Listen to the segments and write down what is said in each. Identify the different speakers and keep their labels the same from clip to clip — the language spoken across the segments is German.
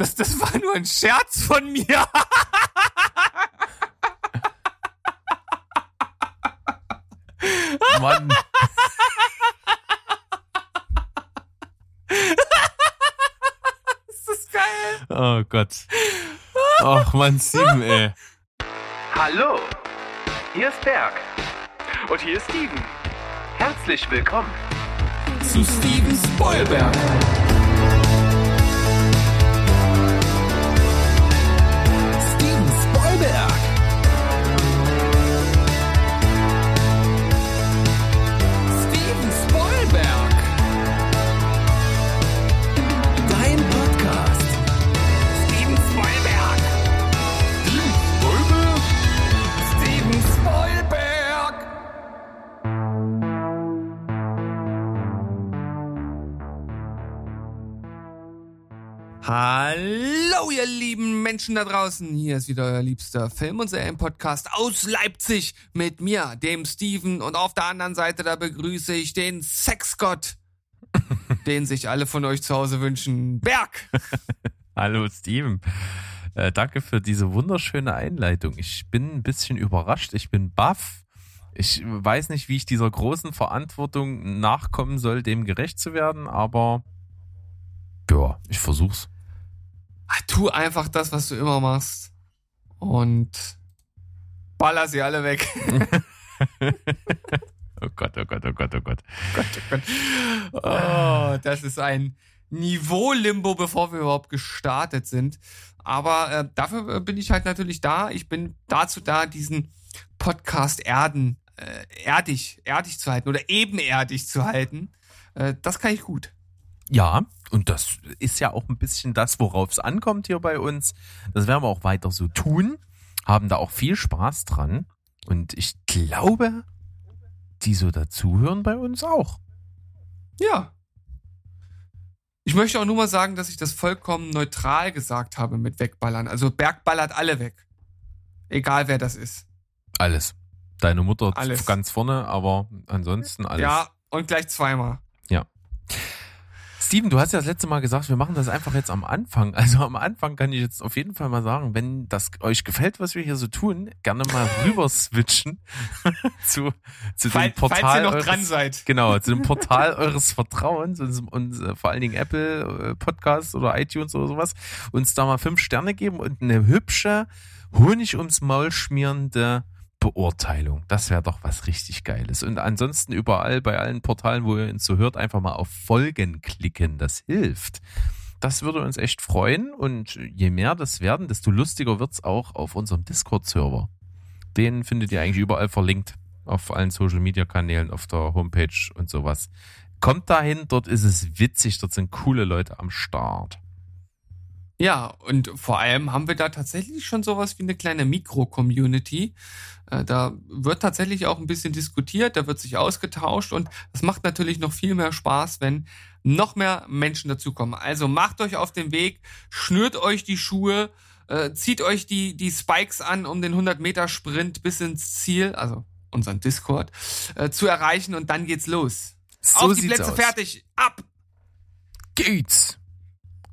Speaker 1: Das, das war nur ein Scherz von mir.
Speaker 2: Mann.
Speaker 1: ist das geil?
Speaker 2: Oh Gott. Ach Mann, Steven, ey.
Speaker 3: Hallo, hier ist Berg. Und hier ist Steven. Herzlich willkommen.
Speaker 1: Zu Steven Spoilberg. Menschen da draußen. Hier ist wieder euer liebster Film- und Serien-Podcast aus Leipzig mit mir, dem Steven. Und auf der anderen Seite, da begrüße ich den Sexgott, den sich alle von euch zu Hause wünschen. Berg!
Speaker 2: Hallo Steven. Äh, danke für diese wunderschöne Einleitung. Ich bin ein bisschen überrascht. Ich bin baff. Ich weiß nicht, wie ich dieser großen Verantwortung nachkommen soll, dem gerecht zu werden, aber ja, ich versuch's.
Speaker 1: Tu einfach das, was du immer machst. Und baller sie alle weg.
Speaker 2: Oh Gott, oh Gott, oh Gott, oh Gott.
Speaker 1: Gott, oh Gott. Oh, das ist ein Niveau-Limbo, bevor wir überhaupt gestartet sind. Aber äh, dafür äh, bin ich halt natürlich da. Ich bin dazu da, diesen Podcast erden, äh, erdig, erdig zu halten oder ebenerdig zu halten. Äh, das kann ich gut.
Speaker 2: Ja, und das ist ja auch ein bisschen das, worauf es ankommt hier bei uns. Das werden wir auch weiter so tun. Haben da auch viel Spaß dran. Und ich glaube, die so dazuhören bei uns auch.
Speaker 1: Ja. Ich möchte auch nur mal sagen, dass ich das vollkommen neutral gesagt habe mit wegballern. Also Berg ballert alle weg. Egal wer das ist.
Speaker 2: Alles. Deine Mutter
Speaker 1: Alles.
Speaker 2: ganz vorne, aber ansonsten alles.
Speaker 1: Ja, und gleich zweimal.
Speaker 2: Steven, du hast ja das letzte Mal gesagt, wir machen das einfach jetzt am Anfang. Also am Anfang kann ich jetzt auf jeden Fall mal sagen, wenn das euch gefällt, was wir hier so tun, gerne mal rüber switchen zu, zu dem
Speaker 1: Fall,
Speaker 2: Portal.
Speaker 1: falls ihr noch
Speaker 2: eures,
Speaker 1: dran seid.
Speaker 2: Genau, zu dem Portal eures Vertrauens und, und äh, vor allen Dingen Apple äh, Podcasts oder iTunes oder sowas, uns da mal fünf Sterne geben und eine hübsche, Honig ums Maul schmierende Beurteilung. Das wäre doch was richtig Geiles. Und ansonsten überall bei allen Portalen, wo ihr uns so hört, einfach mal auf Folgen klicken. Das hilft. Das würde uns echt freuen. Und je mehr das werden, desto lustiger wird's auch auf unserem Discord-Server. Den findet ihr eigentlich überall verlinkt. Auf allen Social-Media-Kanälen, auf der Homepage und sowas. Kommt dahin, dort ist es witzig, dort sind coole Leute am Start.
Speaker 1: Ja, und vor allem haben wir da tatsächlich schon sowas wie eine kleine Mikro-Community. Äh, Da wird tatsächlich auch ein bisschen diskutiert, da wird sich ausgetauscht und das macht natürlich noch viel mehr Spaß, wenn noch mehr Menschen dazukommen. Also macht euch auf den Weg, schnürt euch die Schuhe, äh, zieht euch die, die Spikes an, um den 100-Meter-Sprint bis ins Ziel, also unseren Discord, äh, zu erreichen und dann geht's los.
Speaker 2: So
Speaker 1: auf die Plätze
Speaker 2: aus.
Speaker 1: fertig, ab!
Speaker 2: geht's.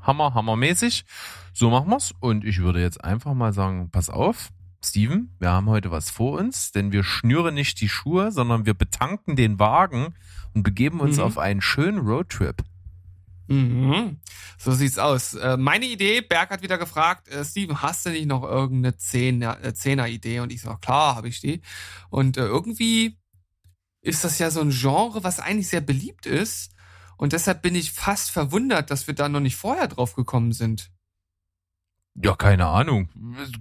Speaker 2: Hammer, hammermäßig. So machen wir's. Und ich würde jetzt einfach mal sagen, pass auf, Steven, wir haben heute was vor uns, denn wir schnüren nicht die Schuhe, sondern wir betanken den Wagen und begeben uns
Speaker 1: Mhm.
Speaker 2: auf einen schönen Roadtrip.
Speaker 1: Mhm. So sieht's aus. Äh, meine Idee, Berg hat wieder gefragt, äh, Steven, hast du nicht noch irgendeine äh, Zehner-Idee? Und ich sag, klar, habe ich die. Und äh, irgendwie ist das ja so ein Genre, was eigentlich sehr beliebt ist. Und deshalb bin ich fast verwundert, dass wir da noch nicht vorher drauf gekommen sind.
Speaker 2: Ja, keine Ahnung.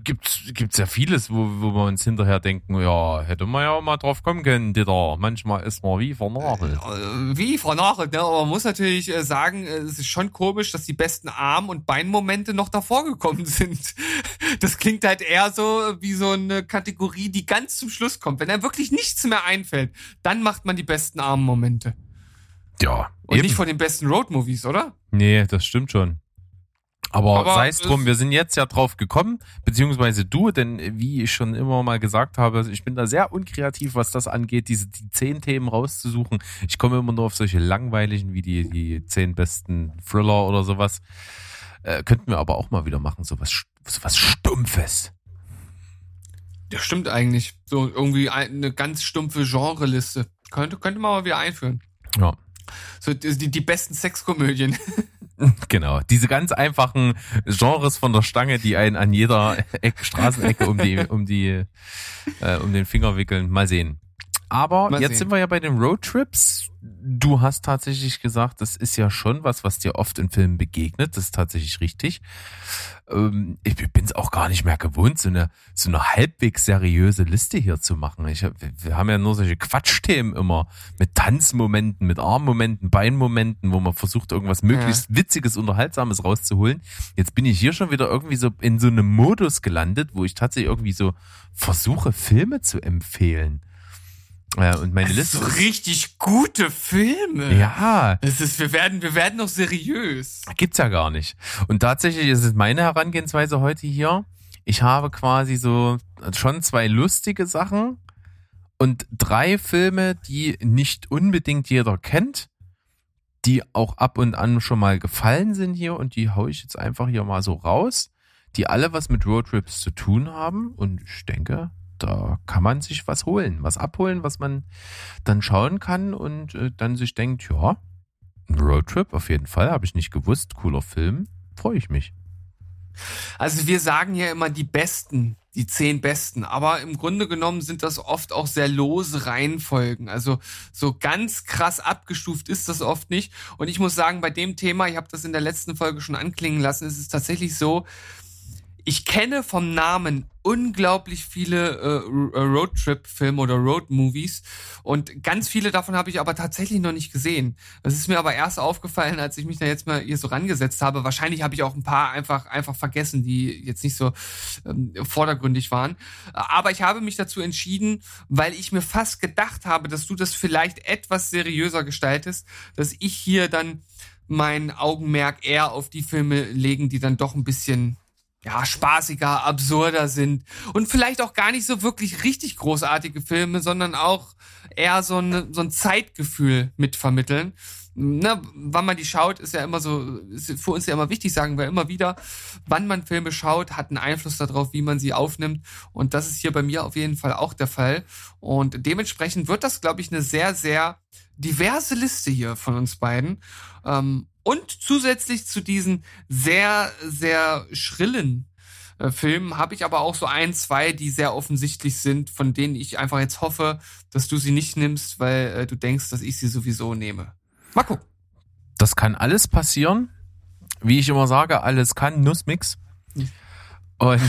Speaker 2: Gibt's, gibt's ja vieles, wo, wo wir uns hinterher denken, ja, hätte man ja mal drauf kommen können, Ditter. Manchmal ist man wie vernagelt.
Speaker 1: Äh, Wie vernachelt, ne? Aber man muss natürlich äh, sagen, äh, es ist schon komisch, dass die besten Arm- und Beinmomente noch davor gekommen sind. Das klingt halt eher so wie so eine Kategorie, die ganz zum Schluss kommt. Wenn einem wirklich nichts mehr einfällt, dann macht man die besten Armmomente.
Speaker 2: Ja,
Speaker 1: Und
Speaker 2: eben.
Speaker 1: nicht von den besten Roadmovies, oder?
Speaker 2: Nee, das stimmt schon. Aber,
Speaker 1: Aber
Speaker 2: sei es drum, wir sind jetzt ja drauf gekommen, beziehungsweise du, denn wie ich schon immer mal gesagt habe, ich bin da sehr unkreativ, was das angeht, diese die zehn Themen rauszusuchen. Ich komme immer nur auf solche langweiligen wie die, die zehn besten Thriller oder sowas. Äh, könnten wir aber auch mal wieder machen, so was, so was Stumpfes.
Speaker 1: Das stimmt eigentlich. So irgendwie ein- eine ganz stumpfe Genreliste. Könnte, könnte man mal wieder einführen.
Speaker 2: Ja.
Speaker 1: So die, die besten Sexkomödien.
Speaker 2: Genau, diese ganz einfachen Genres von der Stange, die einen an jeder Eck, Straßenecke um die, um die, äh, um den Finger wickeln. Mal sehen. Aber
Speaker 1: Mal
Speaker 2: jetzt
Speaker 1: sehen.
Speaker 2: sind wir ja bei den Roadtrips. Du hast tatsächlich gesagt, das ist ja schon was, was dir oft in Filmen begegnet. Das ist tatsächlich richtig. Ähm, ich bin es auch gar nicht mehr gewohnt, so eine, so eine halbwegs seriöse Liste hier zu machen. Ich wir- haben ja nur solche Quatschthemen immer mit Tanzmomenten, mit Armmomenten, Beinmomenten, wo man versucht, irgendwas möglichst Witziges, Unterhaltsames rauszuholen. Jetzt bin ich hier schon wieder irgendwie so in so einem Modus gelandet, wo ich tatsächlich irgendwie so versuche, Filme zu empfehlen. Äh, und meine Liste
Speaker 1: so
Speaker 2: ist,
Speaker 1: richtig gute Filme.
Speaker 2: ja,
Speaker 1: Es ist, wir werden, wir werden noch seriös.
Speaker 2: Gibt's ja gar nicht. Und tatsächlich ist es meine Herangehensweise heute hier. Ich habe quasi so schon zwei lustige Sachen und drei Filme, die nicht unbedingt jeder kennt, die auch ab und an schon mal gefallen sind hier und die hau ich jetzt einfach hier mal so raus, die alle was mit Roadtrips zu tun haben und ich denke, da kann man sich was holen, was abholen, was man dann schauen kann und äh, dann sich denkt, ja, ein Roadtrip, auf jeden Fall, habe ich nicht gewusst. Cooler Film, freue ich mich.
Speaker 1: Also wir sagen ja immer die Besten, die zehn Besten, aber im Grunde genommen sind das oft auch sehr lose Reihenfolgen. Also so ganz krass abgestuft ist das oft nicht. Und ich muss sagen, bei dem Thema, ich habe das in der letzten Folge schon anklingen lassen, ist es tatsächlich so, ich kenne vom Namen unglaublich viele äh, Roadtrip-Filme oder Road-Movies und ganz viele davon habe ich aber tatsächlich noch nicht gesehen. Das ist mir aber erst aufgefallen, als ich mich da jetzt mal hier so rangesetzt habe. Wahrscheinlich habe ich auch ein paar einfach einfach vergessen, die jetzt nicht so ähm, vordergründig waren. Aber ich habe mich dazu entschieden, weil ich mir fast gedacht habe, dass du das vielleicht etwas seriöser gestaltest, dass ich hier dann mein Augenmerk eher auf die Filme legen, die dann doch ein bisschen ja, spaßiger, absurder sind und vielleicht auch gar nicht so wirklich richtig großartige Filme, sondern auch eher so, ein so ein Zeitgefühl mitvermitteln. Ne, wann man die schaut, ist ja immer so, ist für uns ja immer wichtig, sagen wir immer wieder, wann man Filme schaut, hat einen Einfluss darauf, wie man sie aufnimmt. Und das ist hier bei mir auf jeden Fall auch der Fall. Und dementsprechend wird das, glaube ich, eine sehr, sehr diverse Liste hier von uns beiden. Ähm, und zusätzlich zu diesen sehr, sehr schrillen äh, Filmen habe ich aber auch so ein, zwei, die sehr offensichtlich sind, von denen ich einfach jetzt hoffe, dass du sie nicht nimmst, weil äh, du denkst, dass ich sie sowieso nehme. Gucken.
Speaker 2: Das kann alles passieren. Wie ich immer sage, alles kann, Nussmix. Und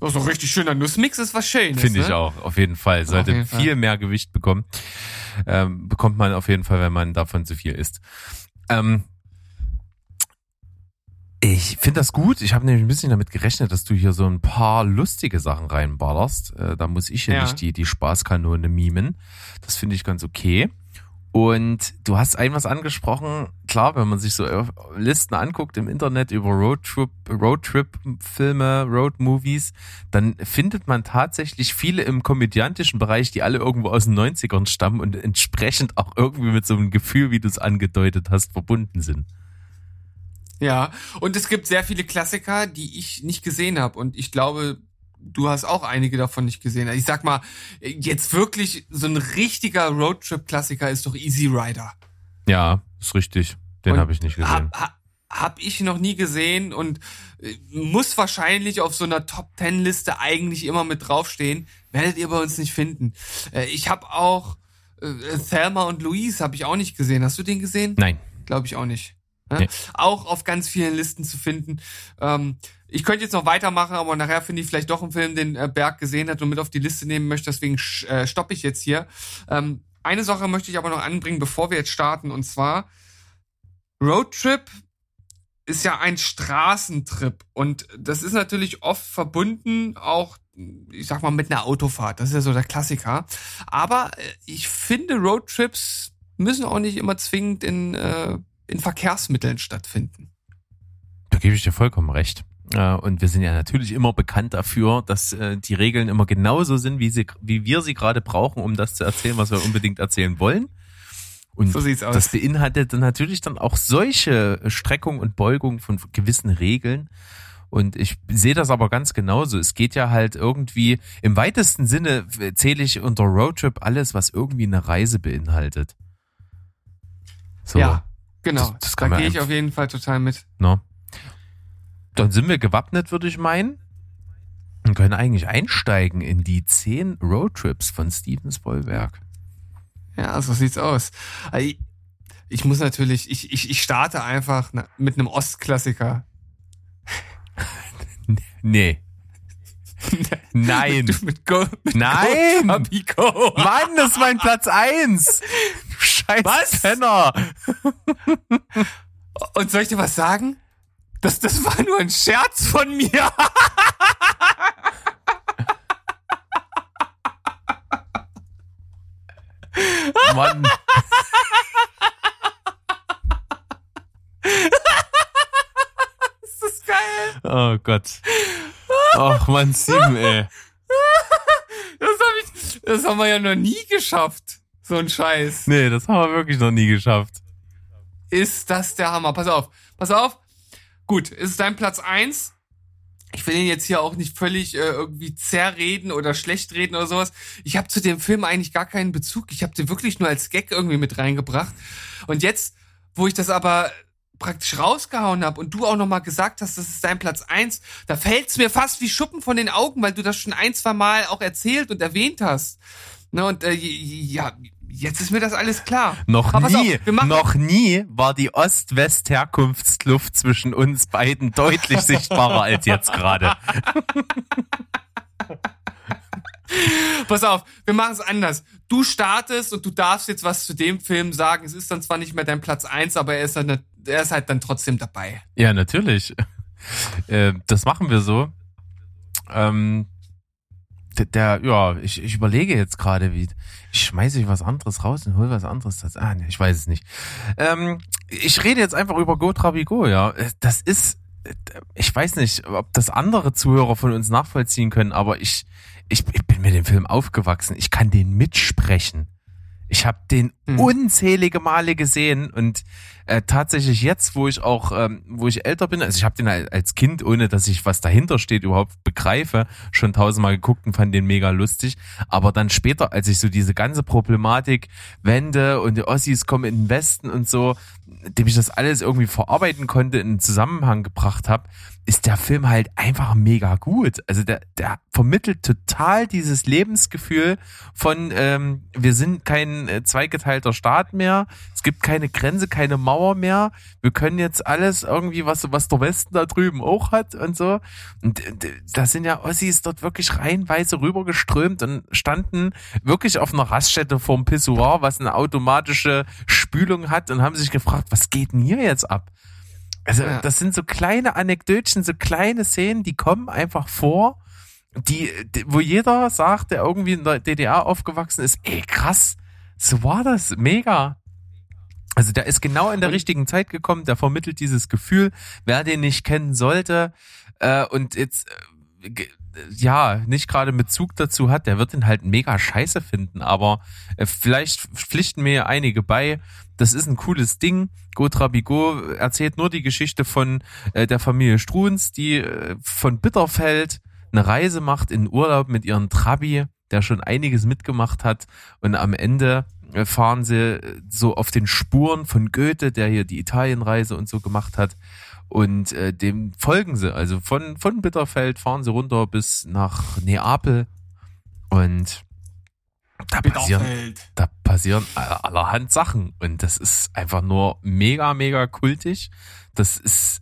Speaker 1: Oh, so ein richtig schöner Nussmix ist was Schönes.
Speaker 2: finde ich
Speaker 1: ne?
Speaker 2: auch, auf jeden Fall. Sollte
Speaker 1: jeden Fall.
Speaker 2: viel mehr Gewicht bekommen. Ähm, bekommt man auf jeden Fall, wenn man davon zu viel isst. Ähm, ich finde das gut. Ich habe nämlich ein bisschen damit gerechnet, dass du hier so ein paar lustige Sachen reinballerst. Äh, da muss ich hier
Speaker 1: Ja.
Speaker 2: nicht die, die Spaßkanone mimen. Das finde ich ganz okay. Und du hast ein was angesprochen. Klar, wenn man sich so äh, Listen anguckt im Internet über Roadtrip, Roadtrip-Filme, Road-Movies, dann findet man tatsächlich viele im komödiantischen Bereich, die alle irgendwo aus den 90ern stammen und entsprechend auch irgendwie mit so einem Gefühl, wie du es angedeutet hast, verbunden sind.
Speaker 1: Ja, und es gibt sehr viele Klassiker, die ich nicht gesehen habe. Und ich glaube, du hast auch einige davon nicht gesehen. Ich sag mal, jetzt wirklich so ein richtiger Roadtrip-Klassiker ist doch Easy Rider.
Speaker 2: Ja, ist richtig. Den habe ich nicht gesehen.
Speaker 1: Hab, hab, hab ich noch nie gesehen und äh, muss wahrscheinlich auf so einer Top Ten Liste eigentlich immer mit draufstehen. Werdet ihr bei uns nicht finden. Äh, ich habe auch äh, Thelma und Louise habe ich auch nicht gesehen. Hast du den gesehen?
Speaker 2: Nein.
Speaker 1: Glaube ich auch nicht. Ne?
Speaker 2: Nee.
Speaker 1: Auch auf ganz vielen Listen zu finden. Ähm, ich könnte jetzt noch weitermachen, aber nachher finde ich vielleicht doch einen Film, den äh, Berg gesehen hat und mit auf die Liste nehmen möchte. Deswegen äh, stoppe ich jetzt hier. Ähm, eine Sache möchte ich aber noch anbringen, bevor wir jetzt starten. Und zwar Roadtrip ist ja ein Straßentrip und das ist natürlich oft verbunden auch, ich sag mal, mit einer Autofahrt. Das ist ja so der Klassiker. Aber äh, ich finde, Roadtrips müssen auch nicht immer zwingend in, äh, in Verkehrsmitteln stattfinden.
Speaker 2: Da gebe ich dir vollkommen recht. Äh, Und wir sind ja natürlich immer bekannt dafür, dass äh, die Regeln immer genauso sind, wie, sie, wie wir sie gerade brauchen, um das zu erzählen, was wir unbedingt erzählen wollen. Und
Speaker 1: So sieht's aus.
Speaker 2: das beinhaltet dann natürlich dann auch solche Streckungen und Beugungen von gewissen Regeln. Und ich sehe das aber ganz genauso. Es geht ja halt irgendwie, im weitesten Sinne zähle ich unter Roadtrip alles, was irgendwie eine Reise beinhaltet. So,
Speaker 1: Ja, genau.
Speaker 2: Das- das
Speaker 1: da gehe ich auf jeden Fall total mit.
Speaker 2: ne? Dann sind wir gewappnet, würde ich meinen. Und können eigentlich einsteigen in die zehn Roadtrips von Steven Spielberg.
Speaker 1: Ja, so sieht's aus. Also Ich, muss natürlich, ich, ich, ich starte einfach mit einem Ostklassiker.
Speaker 2: Nee. Nein.
Speaker 1: Mit, mit Go, mit
Speaker 2: Nein.
Speaker 1: Go.
Speaker 2: Mann, das ist mein Platz eins. Scheiß
Speaker 1: Was?
Speaker 2: Penner.
Speaker 1: Und soll ich dir was sagen? Das, das war nur ein Scherz von mir.
Speaker 2: Mann.
Speaker 1: Das ist geil.
Speaker 2: Oh Gott. Ach Mann, Steven, ey.
Speaker 1: Das, hab ich, das haben wir ja noch nie geschafft. So ein Scheiß.
Speaker 2: Nee, das haben wir wirklich noch nie geschafft.
Speaker 1: Ist das der Hammer. Pass auf. Pass auf. Gut, ist es dein Platz eins? Ich will ihn jetzt hier auch nicht völlig äh, irgendwie zerreden oder schlecht reden oder sowas. Ich habe zu dem Film eigentlich gar keinen Bezug. Ich habe den wirklich nur als Gag irgendwie mit reingebracht. Und jetzt, wo ich das aber praktisch rausgehauen habe und du auch nochmal gesagt hast, das ist dein Platz eins, da fällt's mir fast wie Schuppen von den Augen, weil du das schon ein, zwei Mal auch erzählt und erwähnt hast. Ne, und äh, ja, jetzt ist mir das alles klar.
Speaker 2: Noch
Speaker 1: Aber
Speaker 2: nie,
Speaker 1: auf,
Speaker 2: noch nie war die Ost-West-Herkunftskluft zwischen uns beiden deutlich sichtbarer als jetzt gerade.
Speaker 1: Pass auf, wir machen es anders. Du startest und du darfst jetzt was zu dem Film sagen. Es ist dann zwar nicht mehr dein Platz eins, aber er ist, dann, er ist halt dann trotzdem dabei.
Speaker 2: Ja, natürlich. Äh, das machen wir so. Ähm, der, der, ja, ich, ich überlege jetzt gerade, wie. Ich schmeiße ich was anderes raus und hol was anderes. Das, ah, nee, ich weiß es nicht. Ähm, ich rede jetzt einfach über Go Trabigo, ja. Das ist, ich weiß nicht, ob das andere Zuhörer von uns nachvollziehen können, aber ich, ich, ich bin mit dem Film aufgewachsen. Ich kann den mitsprechen. Ich habe den
Speaker 1: Hm.
Speaker 2: unzählige Male gesehen und äh, tatsächlich jetzt, wo ich auch, ähm, wo ich älter bin, also ich habe den al- als Kind, ohne dass ich was dahinter steht, überhaupt begreife, schon tausendmal geguckt und fand den mega lustig. Aber dann später, als ich so diese ganze Problematik Wende und die Ossis kommen in den Westen und so, dem ich das alles irgendwie verarbeiten konnte, in einen Zusammenhang gebracht habe, ist der Film halt einfach mega gut. Also der, der vermittelt total dieses Lebensgefühl von ähm, wir sind kein äh, zweigeteilter Staat mehr, es gibt keine Grenze, keine Mauer mehr, wir können jetzt alles irgendwie, was, was der Westen da drüben auch hat und so. Und äh, da sind ja Ossis dort wirklich reihenweise rübergeströmt und standen wirklich auf einer Raststätte vorm Pissoir, was eine automatische Spülung hat und haben sich gefragt, was geht denn hier jetzt ab? Also
Speaker 1: Ja.
Speaker 2: das sind so kleine Anekdötchen, so kleine Szenen, die kommen einfach vor, die, die wo jeder sagt, der irgendwie in der DDR aufgewachsen ist, ey krass, so war das, mega. Also der ist genau in der richtigen Zeit gekommen, der vermittelt dieses Gefühl, wer den nicht kennen sollte äh, und jetzt äh, ja, nicht gerade Bezug dazu hat, der wird ihn halt mega scheiße finden, aber äh, vielleicht pflichten mir einige bei, das ist ein cooles Ding. Go Trabigo erzählt nur die Geschichte von äh, der Familie Struns, die äh, von Bitterfeld eine Reise macht in Urlaub mit ihren Trabi, der schon einiges mitgemacht hat. Und am Ende äh, fahren sie äh, so auf den Spuren von Goethe, der hier die Italienreise und so gemacht hat und äh, dem folgen sie. Also von, von Bitterfeld fahren sie runter bis nach Neapel und da passieren, da passieren aller- allerhand Sachen und das ist einfach nur mega, mega kultig. Das ist,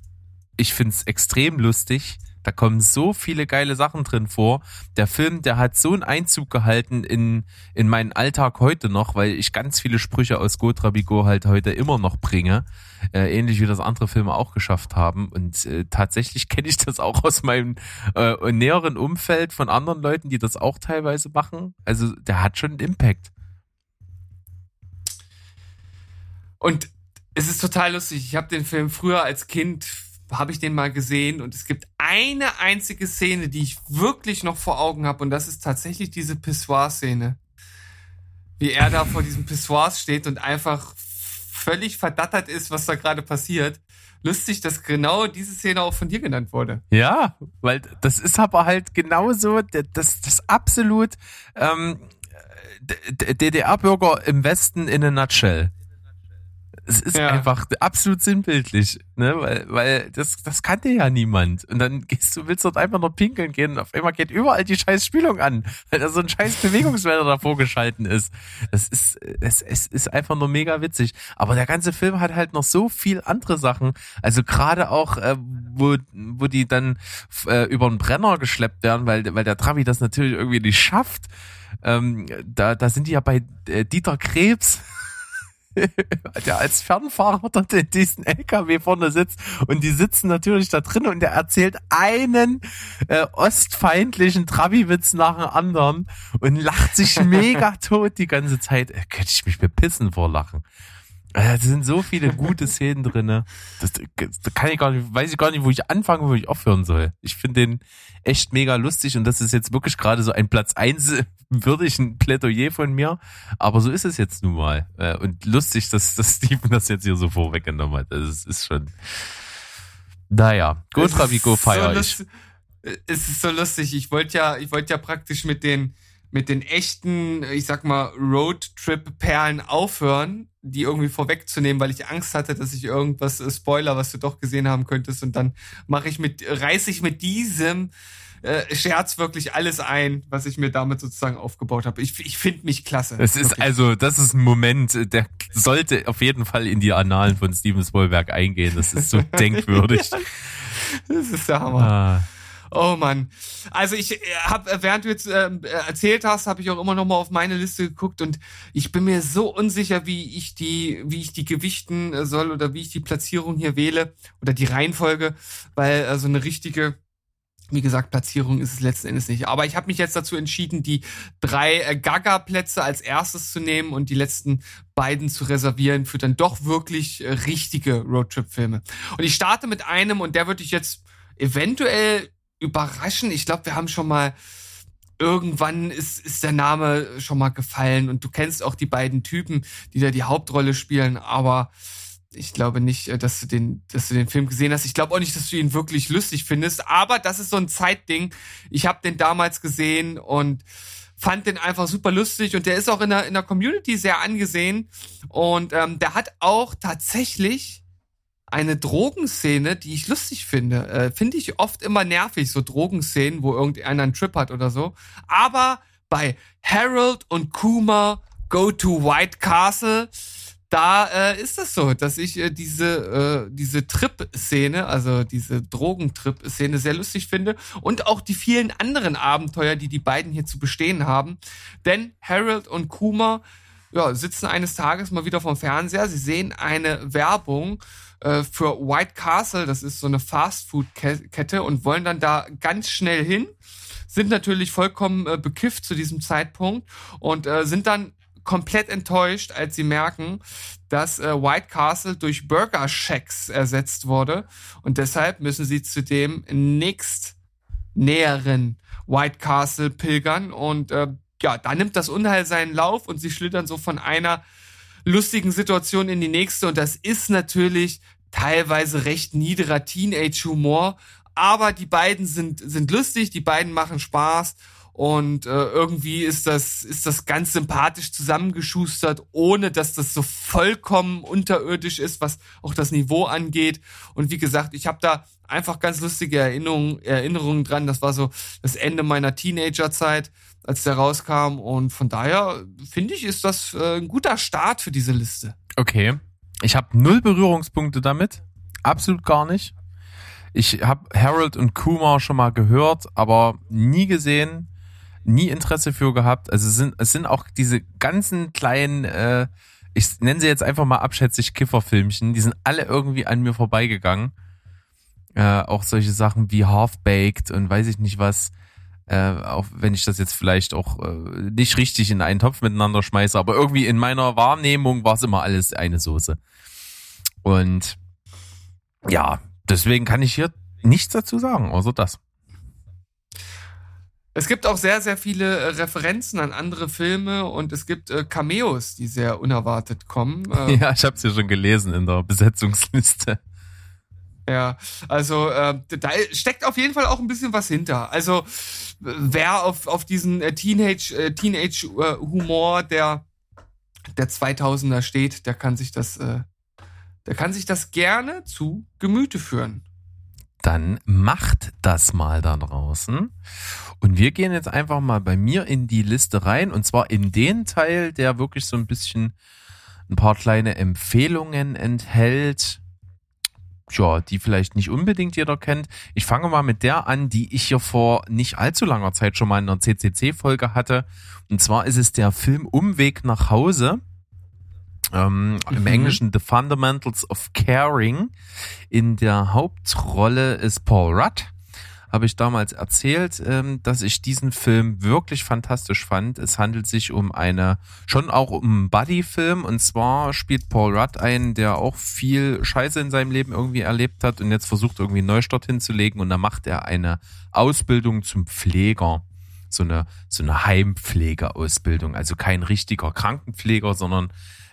Speaker 2: ich find's extrem lustig. Da kommen so viele geile Sachen drin vor. Der Film, der hat so einen Einzug gehalten in, in meinen Alltag heute noch, weil ich ganz viele Sprüche aus Gotrabigo halt heute immer noch bringe. Äh, ähnlich wie das andere Filme auch geschafft haben. Und äh, tatsächlich kenne ich das auch aus meinem äh, näheren Umfeld von anderen Leuten, die das auch teilweise machen. Also der hat schon einen Impact.
Speaker 1: Und es ist total lustig. Ich habe den Film früher als Kind, habe ich den mal gesehen und es gibt eine einzige Szene, die ich wirklich noch vor Augen habe und das ist tatsächlich diese Pissoir-Szene. wie er da vor diesem Pissoirs steht und einfach völlig verdattert ist, was da gerade passiert. Lustig, dass genau diese Szene auch von dir genannt wurde.
Speaker 2: Ja, weil das ist aber halt genauso das, das absolut ähm, DDR-Bürger im Westen in a nutshell. Es ist
Speaker 1: Ja.
Speaker 2: einfach absolut sinnbildlich, ne? Weil, weil das, das kannte ja niemand. Und dann gehst du, willst dort einfach noch pinkeln gehen und auf einmal geht überall die scheiß Spülung an, weil da so ein scheiß Bewegungsmelder davor geschalten ist. Das ist, es, es ist einfach nur mega witzig. Aber der ganze Film hat halt noch so viel andere Sachen. Also gerade auch, äh, wo, wo die dann äh, über einen Brenner geschleppt werden, weil, weil der Trabi das natürlich irgendwie nicht schafft. Ähm, da, da sind die ja bei äh, Dieter Krebs der als Fernfahrer in diesen LKW vorne sitzt und die sitzen natürlich da drin und der erzählt einen äh, ostfeindlichen Trabi-Witz nach dem anderen und lacht sich mega tot die ganze Zeit. Äh, könnte ich mich bepissen vor Lachen. Äh, Da sind so viele gute Szenen drinne. Das, das kann ich gar nicht, weiß ich gar nicht, wo ich anfangen, wo ich aufhören soll. Ich finde den echt mega lustig und das ist jetzt wirklich gerade so ein Platz eins würdigen Plädoyer von mir. Aber so ist es jetzt nun mal. Äh, Und lustig, dass, dass Steven das jetzt hier so vorweggenommen hat. Das ist, ist schon. Naja,
Speaker 1: Es
Speaker 2: Go
Speaker 1: ist
Speaker 2: Travico feier
Speaker 1: so
Speaker 2: ich.
Speaker 1: Es ist so lustig. Ich wollte ja, ich wollte ja praktisch mit den, mit den echten, ich sag mal, Roadtrip-Perlen aufhören, die irgendwie vorwegzunehmen, weil ich Angst hatte, dass ich irgendwas äh, Spoiler, was du doch gesehen haben könntest. Und dann mache ich mit, reiße ich mit diesem äh, Scherz wirklich alles ein, was ich mir damit sozusagen aufgebaut habe. Ich, ich finde mich klasse.
Speaker 2: Es ist
Speaker 1: Wirklich.
Speaker 2: also, das ist ein Moment, der sollte auf jeden Fall in die Annalen von Steven Spielberg eingehen. Das ist so denkwürdig.
Speaker 1: das ist der Hammer.
Speaker 2: Ah.
Speaker 1: Oh Mann. Also ich habe, während du jetzt ähm, erzählt hast, habe ich auch immer noch mal auf meine Liste geguckt und ich bin mir so unsicher, wie ich die, wie ich die gewichten äh, soll oder wie ich die Platzierung hier wähle oder die Reihenfolge, weil äh, so eine richtige wie gesagt, Platzierung ist es letzten Endes nicht. Aber ich habe mich jetzt dazu entschieden, die drei äh, Gaga-Plätze als erstes zu nehmen und die letzten beiden zu reservieren für dann doch wirklich äh, richtige Roadtrip-Filme. Und ich starte mit einem und der würde ich jetzt eventuell überraschen. Ich glaube, wir haben schon mal irgendwann ist, ist der Name schon mal gefallen und du kennst auch die beiden Typen, die da die Hauptrolle spielen, aber ich glaube nicht, äh, dass du den, dass du den Film gesehen hast. Ich glaube auch nicht, dass du ihn wirklich lustig findest, aber das ist so ein Zeitding. Ich habe den damals gesehen und fand den einfach super lustig und der ist auch in der, in der Community sehr angesehen und ähm, der hat auch tatsächlich eine Drogenszene, die ich lustig finde. Äh, finde ich oft immer nervig, so Drogenszenen, wo irgendeiner einen Trip hat oder so. Aber bei Harold und Kuma Go to White Castle, da äh, ist es so, dass ich äh, diese, äh, diese Trip-Szene, also diese Drogentrip-Szene sehr lustig finde und auch die vielen anderen Abenteuer, die die beiden hier zu bestehen haben. Denn Harold und Kuma ja, sitzen eines Tages mal wieder vom Fernseher. Sie sehen eine Werbung äh, für White Castle, das ist so eine Fast-Food-Kette und wollen dann da ganz schnell hin, sind natürlich vollkommen äh, bekifft zu diesem Zeitpunkt und äh, sind dann komplett enttäuscht, als sie merken, dass äh, White Castle durch Burger Shacks ersetzt wurde. Und deshalb müssen sie zu dem nächst näheren White Castle pilgern. Und äh, ja, da nimmt das Unheil seinen Lauf und sie schlittern so von einer lustigen Situation in die nächste. Und das ist natürlich teilweise recht niederer Teenage-Humor, aber die beiden sind, sind lustig, die beiden machen Spaß und äh, irgendwie ist das, ist das ganz sympathisch zusammengeschustert, ohne dass das so vollkommen unterirdisch ist, was auch das Niveau angeht. Und wie gesagt, ich habe da einfach ganz lustige Erinnerungen, Erinnerungen dran. Das war so das Ende meiner Teenagerzeit, als der rauskam. Und von daher finde ich, ist das äh, ein guter Start für diese Liste.
Speaker 2: Okay. Ich habe null Berührungspunkte damit. Absolut gar nicht. Ich habe Harold und Kumar schon mal gehört, aber nie gesehen, nie Interesse für gehabt. Also es sind, es sind auch diese ganzen kleinen, äh, ich nenne sie jetzt einfach mal abschätzig Kifferfilmchen, die sind alle irgendwie an mir vorbeigegangen. Äh, auch solche Sachen wie Half-Baked und weiß ich nicht was. Äh, auch wenn ich das jetzt vielleicht auch äh, nicht richtig in einen Topf miteinander schmeiße, aber irgendwie in meiner Wahrnehmung war es immer alles eine Soße. Und ja, deswegen kann ich hier nichts dazu sagen, außer das.
Speaker 1: Es gibt auch sehr, sehr viele äh, Referenzen an andere Filme und es gibt äh, Cameos, die sehr unerwartet kommen. Äh,
Speaker 2: Ja, ich habe es ja schon gelesen in der Besetzungsliste.
Speaker 1: Ja, also äh, da steckt auf jeden Fall auch ein bisschen was hinter. Also wer auf, auf diesen äh, Teenage Teenage Humor der der 2000er steht, der kann sich das der kann sich das gerne zu Gemüte führen.
Speaker 2: Dann macht das mal da draußen. Und wir gehen jetzt einfach mal bei mir in die Liste rein und zwar in den Teil, der wirklich so ein bisschen ein paar kleine Empfehlungen enthält. Ja, die vielleicht nicht unbedingt jeder kennt. Ich fange mal mit der an, die ich hier vor nicht allzu langer Zeit schon mal in einer CCC-Folge hatte. Und zwar ist es der Film Umweg nach Hause. Ähm, Im
Speaker 1: Mhm.
Speaker 2: Englischen The Fundamentals of Caring. In der Hauptrolle ist Paul Rudd. Habe ich damals erzählt, ähm, dass ich diesen Film wirklich fantastisch fand. Es handelt sich um eine, schon auch um einen Buddy-Film. Und zwar spielt Paul Rudd einen, der auch viel Scheiße in seinem Leben irgendwie erlebt hat und jetzt versucht irgendwie einen Neustart hinzulegen. Und da macht er eine Ausbildung zum Pfleger so eine, so eine Heimpflegeausbildung. Also kein richtiger Krankenpfleger, sondern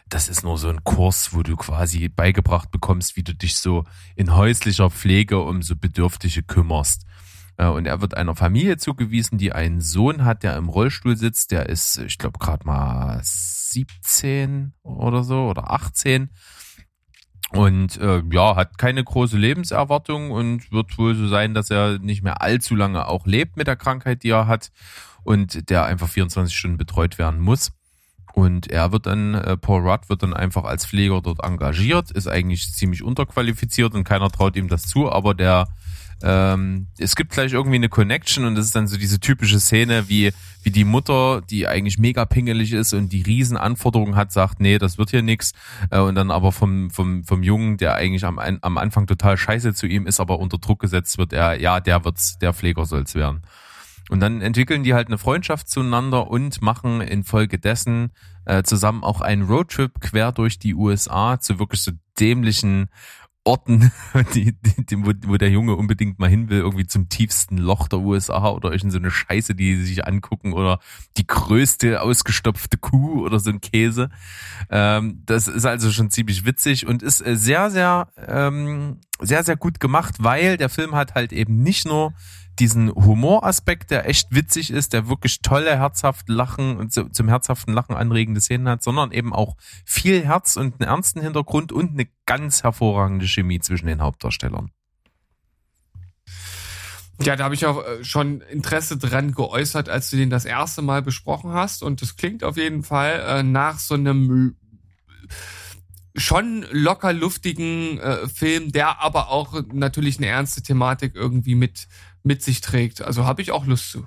Speaker 2: das ist nur so ein Kurs, wo du quasi beigebracht bekommst, wie du dich so in häuslicher Pflege um so Bedürftige kümmerst. Äh, Und er wird einer Familie zugewiesen, die einen Sohn hat, der im Rollstuhl sitzt. Der ist, ich glaube, gerade mal 17 oder so oder 18. Und äh, ja, hat keine große Lebenserwartung und wird wohl so sein, dass er nicht mehr allzu lange auch lebt mit der Krankheit, die er hat und der einfach 24 Stunden betreut werden muss. Und er wird dann, äh, Paul Rudd wird dann einfach als Pfleger dort engagiert, ist eigentlich ziemlich unterqualifiziert und keiner traut ihm das zu, aber der ähm, es gibt gleich irgendwie eine Connection und das ist dann so diese typische Szene, wie, wie die Mutter, die eigentlich mega pingelig ist und die riesen Anforderungen hat, sagt, nee, das wird hier nix. Äh, und dann aber vom, vom, vom Jungen, der eigentlich am, am Anfang total scheiße zu ihm ist, aber unter Druck gesetzt wird, er, ja, der wird's, der Pfleger soll's werden. Und dann entwickeln die halt eine Freundschaft zueinander und machen infolgedessen äh, zusammen auch einen Roadtrip quer durch die USA zu wirklich so dämlichen Orten, die, die, wo, wo der Junge unbedingt mal hin will, irgendwie zum tiefsten Loch der USA oder irgend so eine Scheiße, die sie sich angucken oder die größte ausgestopfte Kuh oder so ein Käse. Ähm, das ist also schon ziemlich witzig und ist äh, sehr, sehr, ähm, sehr, sehr gut gemacht, weil der Film hat halt eben nicht nur diesen Humoraspekt, der echt witzig ist, der wirklich tolle, herzhaft Lachen zum herzhaften Lachen anregende Szenen hat, sondern eben auch viel Herz und einen ernsten Hintergrund und eine ganz hervorragende Chemie zwischen den Hauptdarstellern.
Speaker 1: Ja, da habe ich auch äh, schon Interesse dran geäußert, als du den das erste Mal besprochen hast. Und das klingt auf jeden Fall äh, nach so einem schon locker luftigen äh, Film, der aber auch natürlich eine ernste Thematik irgendwie mit mit sich trägt. Also habe ich auch Lust zu.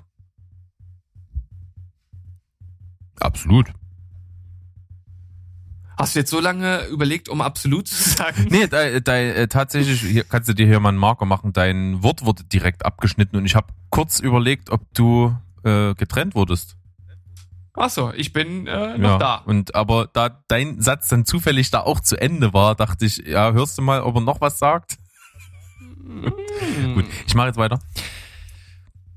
Speaker 2: Absolut.
Speaker 1: Hast du jetzt so lange überlegt, um absolut zu sagen?
Speaker 2: Nee, da, da, äh, tatsächlich hier, kannst du dir hier mal einen Marker machen. Dein Wort wurde direkt abgeschnitten und ich habe kurz überlegt, ob du äh, getrennt wurdest.
Speaker 1: Ach so, ich bin äh, noch da.
Speaker 2: Und aber da dein Satz dann zufällig da auch zu Ende war, dachte ich, ja, hörst du mal, ob er noch was sagt?
Speaker 1: Hm.
Speaker 2: Gut, ich mache jetzt weiter.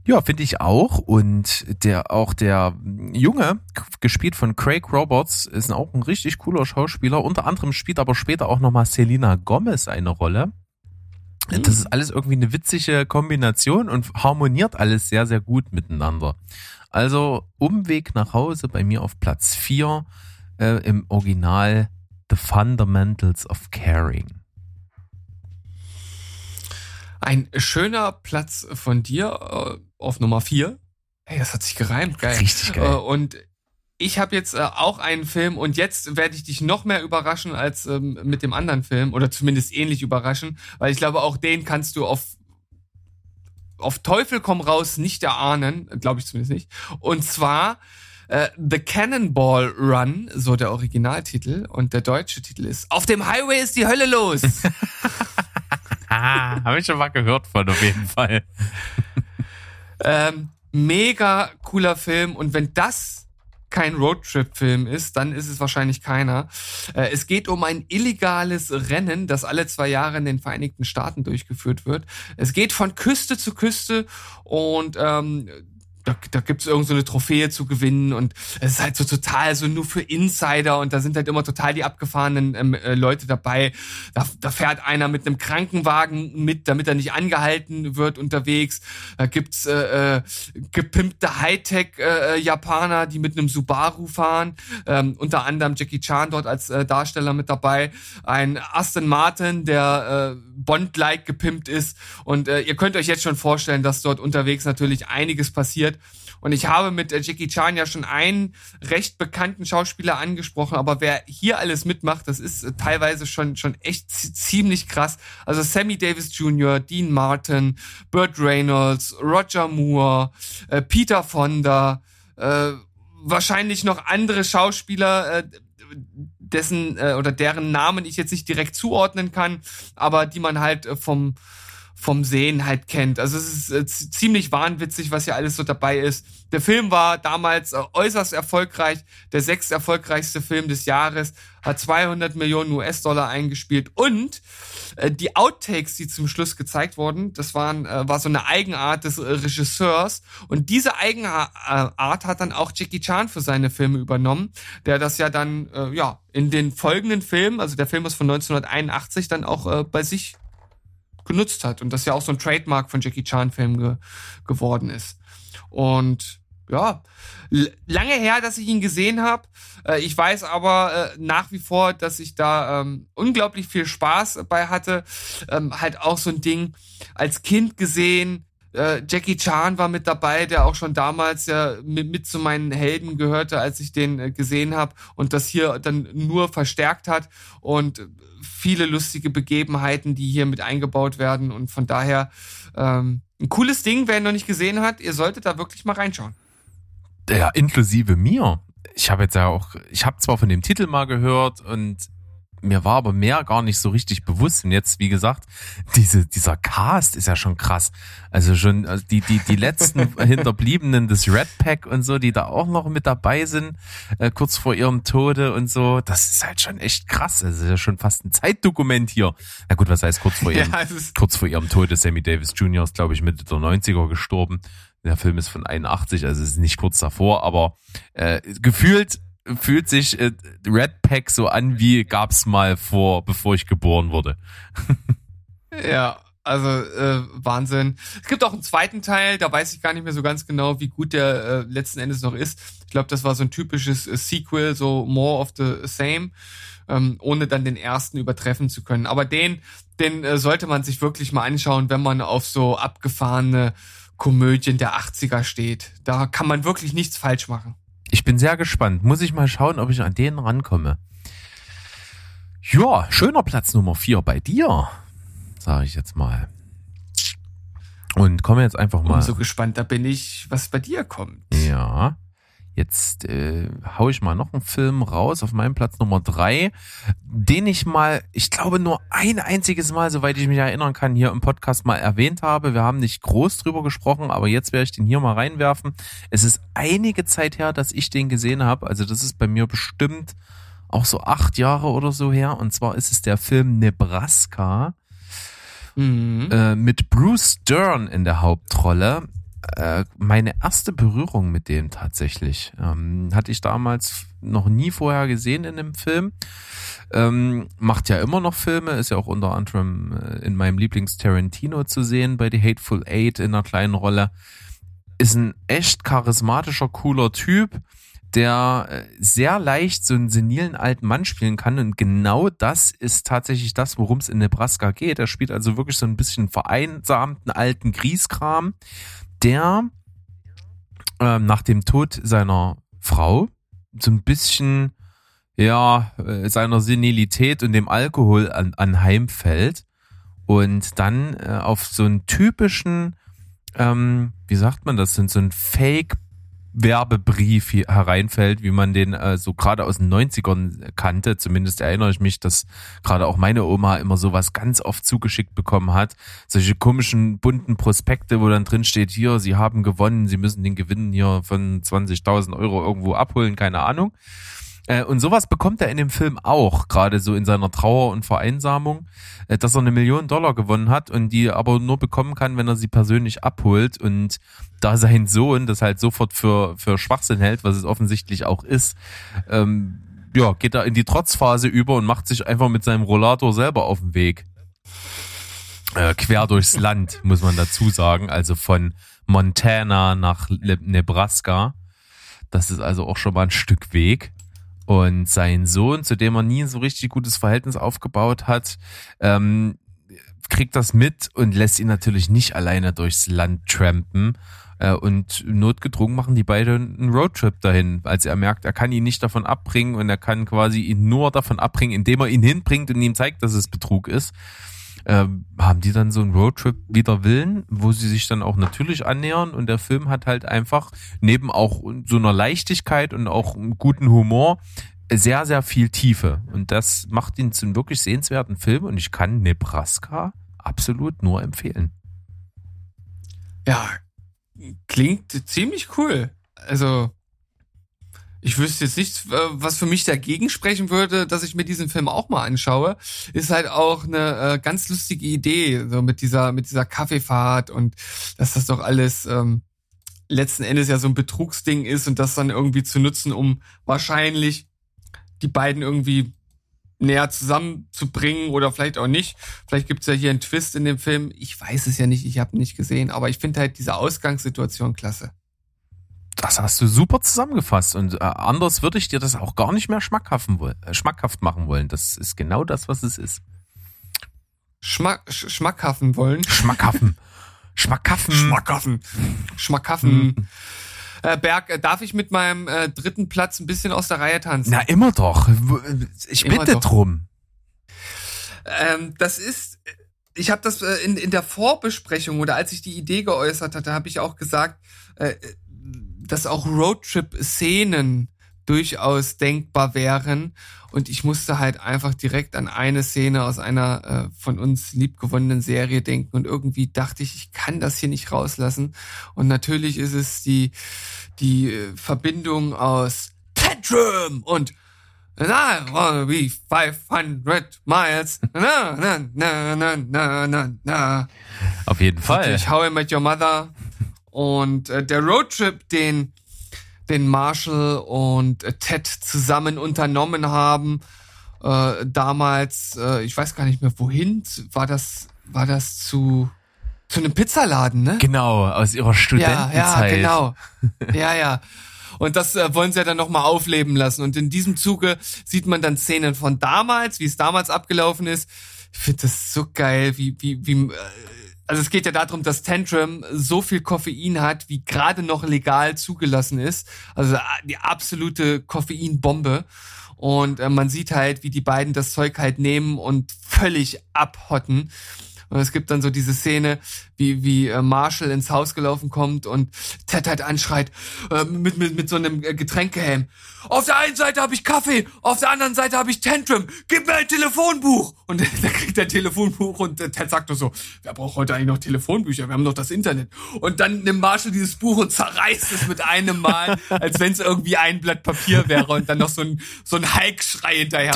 Speaker 2: Ja, finde ich auch. Und der auch der Junge, gespielt von Craig Roberts, ist auch ein richtig cooler Schauspieler. Unter anderem spielt aber später auch nochmal Selena Gomez eine Rolle. Das ist alles irgendwie eine witzige Kombination und harmoniert alles sehr, sehr gut miteinander. Also Umweg nach Hause bei mir auf Platz 4 äh, im Original The Fundamentals of Caring.
Speaker 1: Ein schöner Platz von dir äh, auf Nummer vier. Hey, das hat sich gereimt, geil.
Speaker 2: Richtig geil.
Speaker 1: Äh, und ich habe jetzt äh, auch einen Film und jetzt werde ich dich noch mehr überraschen als ähm, mit dem anderen Film oder zumindest ähnlich überraschen, weil ich glaube, auch den kannst du auf auf Teufel komm raus nicht erahnen, glaube ich zumindest nicht. Und zwar äh, The Cannonball Run, so der Originaltitel und der deutsche Titel ist Auf dem Highway ist die Hölle los.
Speaker 2: Ah, habe ich schon mal gehört von auf jeden Fall.
Speaker 1: Ähm, mega cooler Film und wenn das kein Roadtrip-Film ist, dann ist es wahrscheinlich keiner. Äh, es geht um ein illegales Rennen, das alle zwei Jahre in den Vereinigten Staaten durchgeführt wird. Es geht von Küste zu Küste und ähm, da, da gibt's irgend so eine Trophäe zu gewinnen und es ist halt so total so nur für Insider und da sind halt immer total die abgefahrenen ähm, äh, Leute dabei. Da, da fährt einer mit einem Krankenwagen mit, damit er nicht angehalten wird unterwegs. Da gibt's äh, äh, gepimpte Hightech-Japaner, äh, die mit einem Subaru fahren. Ähm, unter anderem Jackie Chan dort als äh, Darsteller mit dabei. Ein Aston Martin, der äh, Bond-like gepimpt ist. Und äh, ihr könnt euch jetzt schon vorstellen, dass dort unterwegs natürlich einiges passiert. Und ich habe mit äh, Jackie Chan ja schon einen recht bekannten Schauspieler angesprochen, aber wer hier alles mitmacht, das ist äh, teilweise schon, schon echt ziemlich krass. Also Sammy Davis Jr., Dean Martin, Burt Reynolds, Roger Moore, äh, Peter Fonda, äh, wahrscheinlich noch andere Schauspieler, äh, dessen äh, oder deren Namen ich jetzt nicht direkt zuordnen kann, aber die man halt äh, vom vom Sehen halt kennt. Also es ist äh, ziemlich wahnwitzig, was hier alles so dabei ist. Der Film war damals äh, äußerst erfolgreich, der sechst erfolgreichste Film des Jahres, hat 200 Millionen US-Dollar eingespielt und äh, die Outtakes, die zum Schluss gezeigt wurden, das waren äh, war so eine Eigenart des äh, Regisseurs und diese Eigenart hat dann auch Jackie Chan für seine Filme übernommen, der das ja dann ja in den folgenden Filmen, also der Film ist von 1981 dann auch bei sich genutzt hat und das ja auch so ein Trademark von Jackie Chan Filmen ge geworden ist. Und ja, lange her, dass ich ihn gesehen habe. Äh, ich weiß aber äh, nach wie vor, dass ich da ähm, unglaublich viel Spaß bei hatte. Ähm, halt auch so ein Ding als Kind gesehen, äh, Jackie Chan war mit dabei, der auch schon damals ja mit, mit zu meinen Helden gehörte, als ich den äh, gesehen habe und das hier dann nur verstärkt hat und viele lustige Begebenheiten, die hier mit eingebaut werden und von daher ähm, ein cooles Ding, wer ihn noch nicht gesehen hat, ihr solltet da wirklich mal reinschauen.
Speaker 2: Ja, inklusive mir. Ich habe jetzt ja auch, ich habe zwar von dem Titel mal gehört und mir war aber mehr gar nicht so richtig bewusst. Und jetzt, wie gesagt, diese, dieser Cast ist ja schon krass. Also schon also die, die, die letzten Hinterbliebenen des Red Pack und so, die da auch noch mit dabei sind, äh, kurz vor ihrem Tode und so, das ist halt schon echt krass. Ist ja schon fast ein Zeitdokument hier. Na gut, was heißt kurz vor ihrem, ja, kurz vor ihrem Tode? Sammy Davis Jr. ist, glaube ich, Mitte der 90er gestorben. Der Film ist von 81, also ist nicht kurz davor, aber äh, gefühlt fühlt sich äh, Red Pack so an, wie gab's mal vor, bevor ich geboren wurde.
Speaker 1: ja, also äh, Wahnsinn. Es gibt auch einen zweiten Teil, da weiß ich gar nicht mehr so ganz genau, wie gut der äh, letzten Endes noch ist. Ich glaube, das war so ein typisches äh, Sequel, so more of the same, ähm, ohne dann den ersten übertreffen zu können. Aber den, den äh, sollte man sich wirklich mal anschauen, wenn man auf so abgefahrene Komödien der 80er steht. Da kann man wirklich nichts falsch machen.
Speaker 2: Ich bin sehr gespannt. Muss ich mal schauen, ob ich an denen rankomme. Ja, schöner Platz Nummer vier bei dir, sage ich jetzt mal. Und komme jetzt einfach mal.
Speaker 1: Umso gespannter bin ich, was bei dir kommt.
Speaker 2: Ja. Jetzt äh, hau ich mal noch einen Film raus auf meinem Platz Nummer drei, den ich mal, ich glaube nur ein einziges Mal, soweit ich mich erinnern kann, hier im Podcast mal erwähnt habe. Wir haben nicht groß drüber gesprochen, aber jetzt werde ich den hier mal reinwerfen. Es ist einige Zeit her, dass ich den gesehen habe. Also das ist bei mir bestimmt auch so acht Jahre oder so her. Und zwar ist es der Film Nebraska. Mhm. Äh, mit Bruce Dern in der Hauptrolle äh, meine erste Berührung mit dem tatsächlich. Ähm, hatte ich damals noch nie vorher gesehen in dem Film. Ähm, macht ja immer noch Filme, ist ja auch unter anderem äh, in meinem Lieblings Tarantino zu sehen bei The Hateful Eight in einer kleinen Rolle. Ist ein echt charismatischer, cooler Typ, der äh, sehr leicht so einen senilen alten Mann spielen kann. Und genau das ist tatsächlich das, worum es in Nebraska geht. Er spielt also wirklich so ein bisschen vereinsamten alten Grieskram, der äh, nach dem Tod seiner Frau so ein bisschen ja äh, seiner Senilität und dem Alkohol an, anheimfällt und dann äh, auf so einen typischen ähm, wie sagt man das sind so ein Fake Werbebrief hereinfällt, wie man den äh, so gerade aus den 90ern kannte. Zumindest erinnere ich mich, dass gerade auch meine Oma immer sowas ganz oft zugeschickt bekommen hat. Solche komischen bunten Prospekte, wo dann drin steht, hier, Sie haben gewonnen, Sie müssen den Gewinn hier von 20.000 Euro irgendwo abholen, keine Ahnung. Äh, und sowas bekommt er in dem Film auch, gerade so in seiner Trauer und Vereinsamung, äh, dass er eine Million Dollar gewonnen hat und die aber nur bekommen kann, wenn er sie persönlich abholt. Und da sein Sohn das halt sofort für, für Schwachsinn hält, was es offensichtlich auch ist, ähm, ja, geht er in die Trotzphase über und macht sich einfach mit seinem Rollator selber auf den Weg. Äh, quer durchs Land, muss man dazu sagen. Also von Montana nach Nebraska. Das ist also auch schon mal ein Stück Weg. Und sein Sohn, zu dem er nie so richtig gutes Verhältnis aufgebaut hat, ähm, kriegt das mit und lässt ihn natürlich nicht alleine durchs Land trampen. Äh, und notgedrungen machen die beiden einen Roadtrip dahin, als er merkt, er kann ihn nicht davon abbringen und er kann quasi ihn nur davon abbringen, indem er ihn hinbringt und ihm zeigt, dass es Betrug ist. Ähm, haben die dann so einen Roadtrip wider Willen, wo sie sich dann auch natürlich annähern und der Film hat halt einfach neben auch so einer Leichtigkeit und auch einem guten Humor sehr, sehr viel Tiefe und das macht ihn zum wirklich sehenswerten Film und ich kann Nebraska absolut nur empfehlen.
Speaker 1: Ja, klingt ziemlich cool. Also, ich wüsste jetzt nicht, äh, was für mich dagegen sprechen würde, dass ich mir diesen Film auch mal anschaue. Ist halt auch eine äh, ganz lustige Idee, so mit dieser, mit dieser Kaffeefahrt und dass das doch alles ähm, letzten Endes ja so ein Betrugsding ist und das dann irgendwie zu nutzen, um wahrscheinlich die beiden irgendwie näher zusammenzubringen oder vielleicht auch nicht. Vielleicht gibt's ja hier einen Twist in dem Film. Ich weiß es ja nicht, ich habe nicht gesehen, aber ich finde halt diese Ausgangssituation klasse.
Speaker 2: Das hast du super zusammengefasst und äh, anders würde ich dir das auch gar nicht mehr schmackhaft, äh, schmackhaft machen wollen. Das ist genau das, was es ist.
Speaker 1: Schmack, sch schmackhaffen wollen.
Speaker 2: Schmackhaffen. Schmackhaffen.
Speaker 1: Schmackhaffen. Schmackhaffen. Äh, Berg, äh, darf ich mit meinem äh, dritten Platz ein bisschen aus der Reihe tanzen?
Speaker 2: Na, immer doch. Ich
Speaker 1: Immer
Speaker 2: bitte
Speaker 1: doch.
Speaker 2: drum.
Speaker 1: Ähm, das ist, ich habe das äh, in, in der Vorbesprechung oder als ich die Idee geäußert hatte, habe ich auch gesagt, äh, dass auch Roadtrip-Szenen durchaus denkbar wären. Und ich musste halt einfach direkt an eine Szene aus einer äh, von uns liebgewonnenen Serie denken. Und irgendwie dachte ich, ich kann das hier nicht rauslassen. Und natürlich ist es die, die äh, Verbindung aus Tantrum und I wanna be 500 miles. Na, na, na, na, na, na, na.
Speaker 2: Auf jeden Fall.
Speaker 1: Natürlich How I Met Your Mother. Und äh, der Roadtrip, den, den Marshall und äh, Ted zusammen unternommen haben, äh, damals, äh, ich weiß gar nicht mehr wohin, war das, war das zu, zu einem Pizzaladen, ne?
Speaker 2: Genau, aus ihrer
Speaker 1: Ja,
Speaker 2: Studentenzeit.
Speaker 1: ja, genau. Ja, ja. Und das äh, wollen sie ja dann nochmal aufleben lassen. Und in diesem Zuge sieht man dann Szenen von damals, wie es damals abgelaufen ist. Ich finde das so geil, wie, wie, wie, äh, also es geht ja darum, dass Tantrum so viel Koffein hat, wie gerade noch legal zugelassen ist. Also äh, die absolute Koffeinbombe. Und äh, man sieht halt, wie die beiden das Zeug halt nehmen und völlig abhotten. Und es gibt dann so diese Szene, wie, wie äh, Marshall ins Haus gelaufen kommt und Ted halt anschreit äh, mit, mit, mit so einem äh, Getränkehelm. Auf der einen Seite habe ich Kaffee, auf der anderen Seite habe ich Tantrum. Gib mir ein Telefonbuch. Und da kriegt er Telefonbuch und äh, Ted sagt nur so, wer braucht heute eigentlich noch Telefonbücher? Wir haben doch das Internet. Und dann nimmt Marshall dieses Buch und zerreißt es mit einem Mal, als wenn es irgendwie ein Blatt Papier wäre und dann noch so ein, so ein Hulk-Schrei hinterher.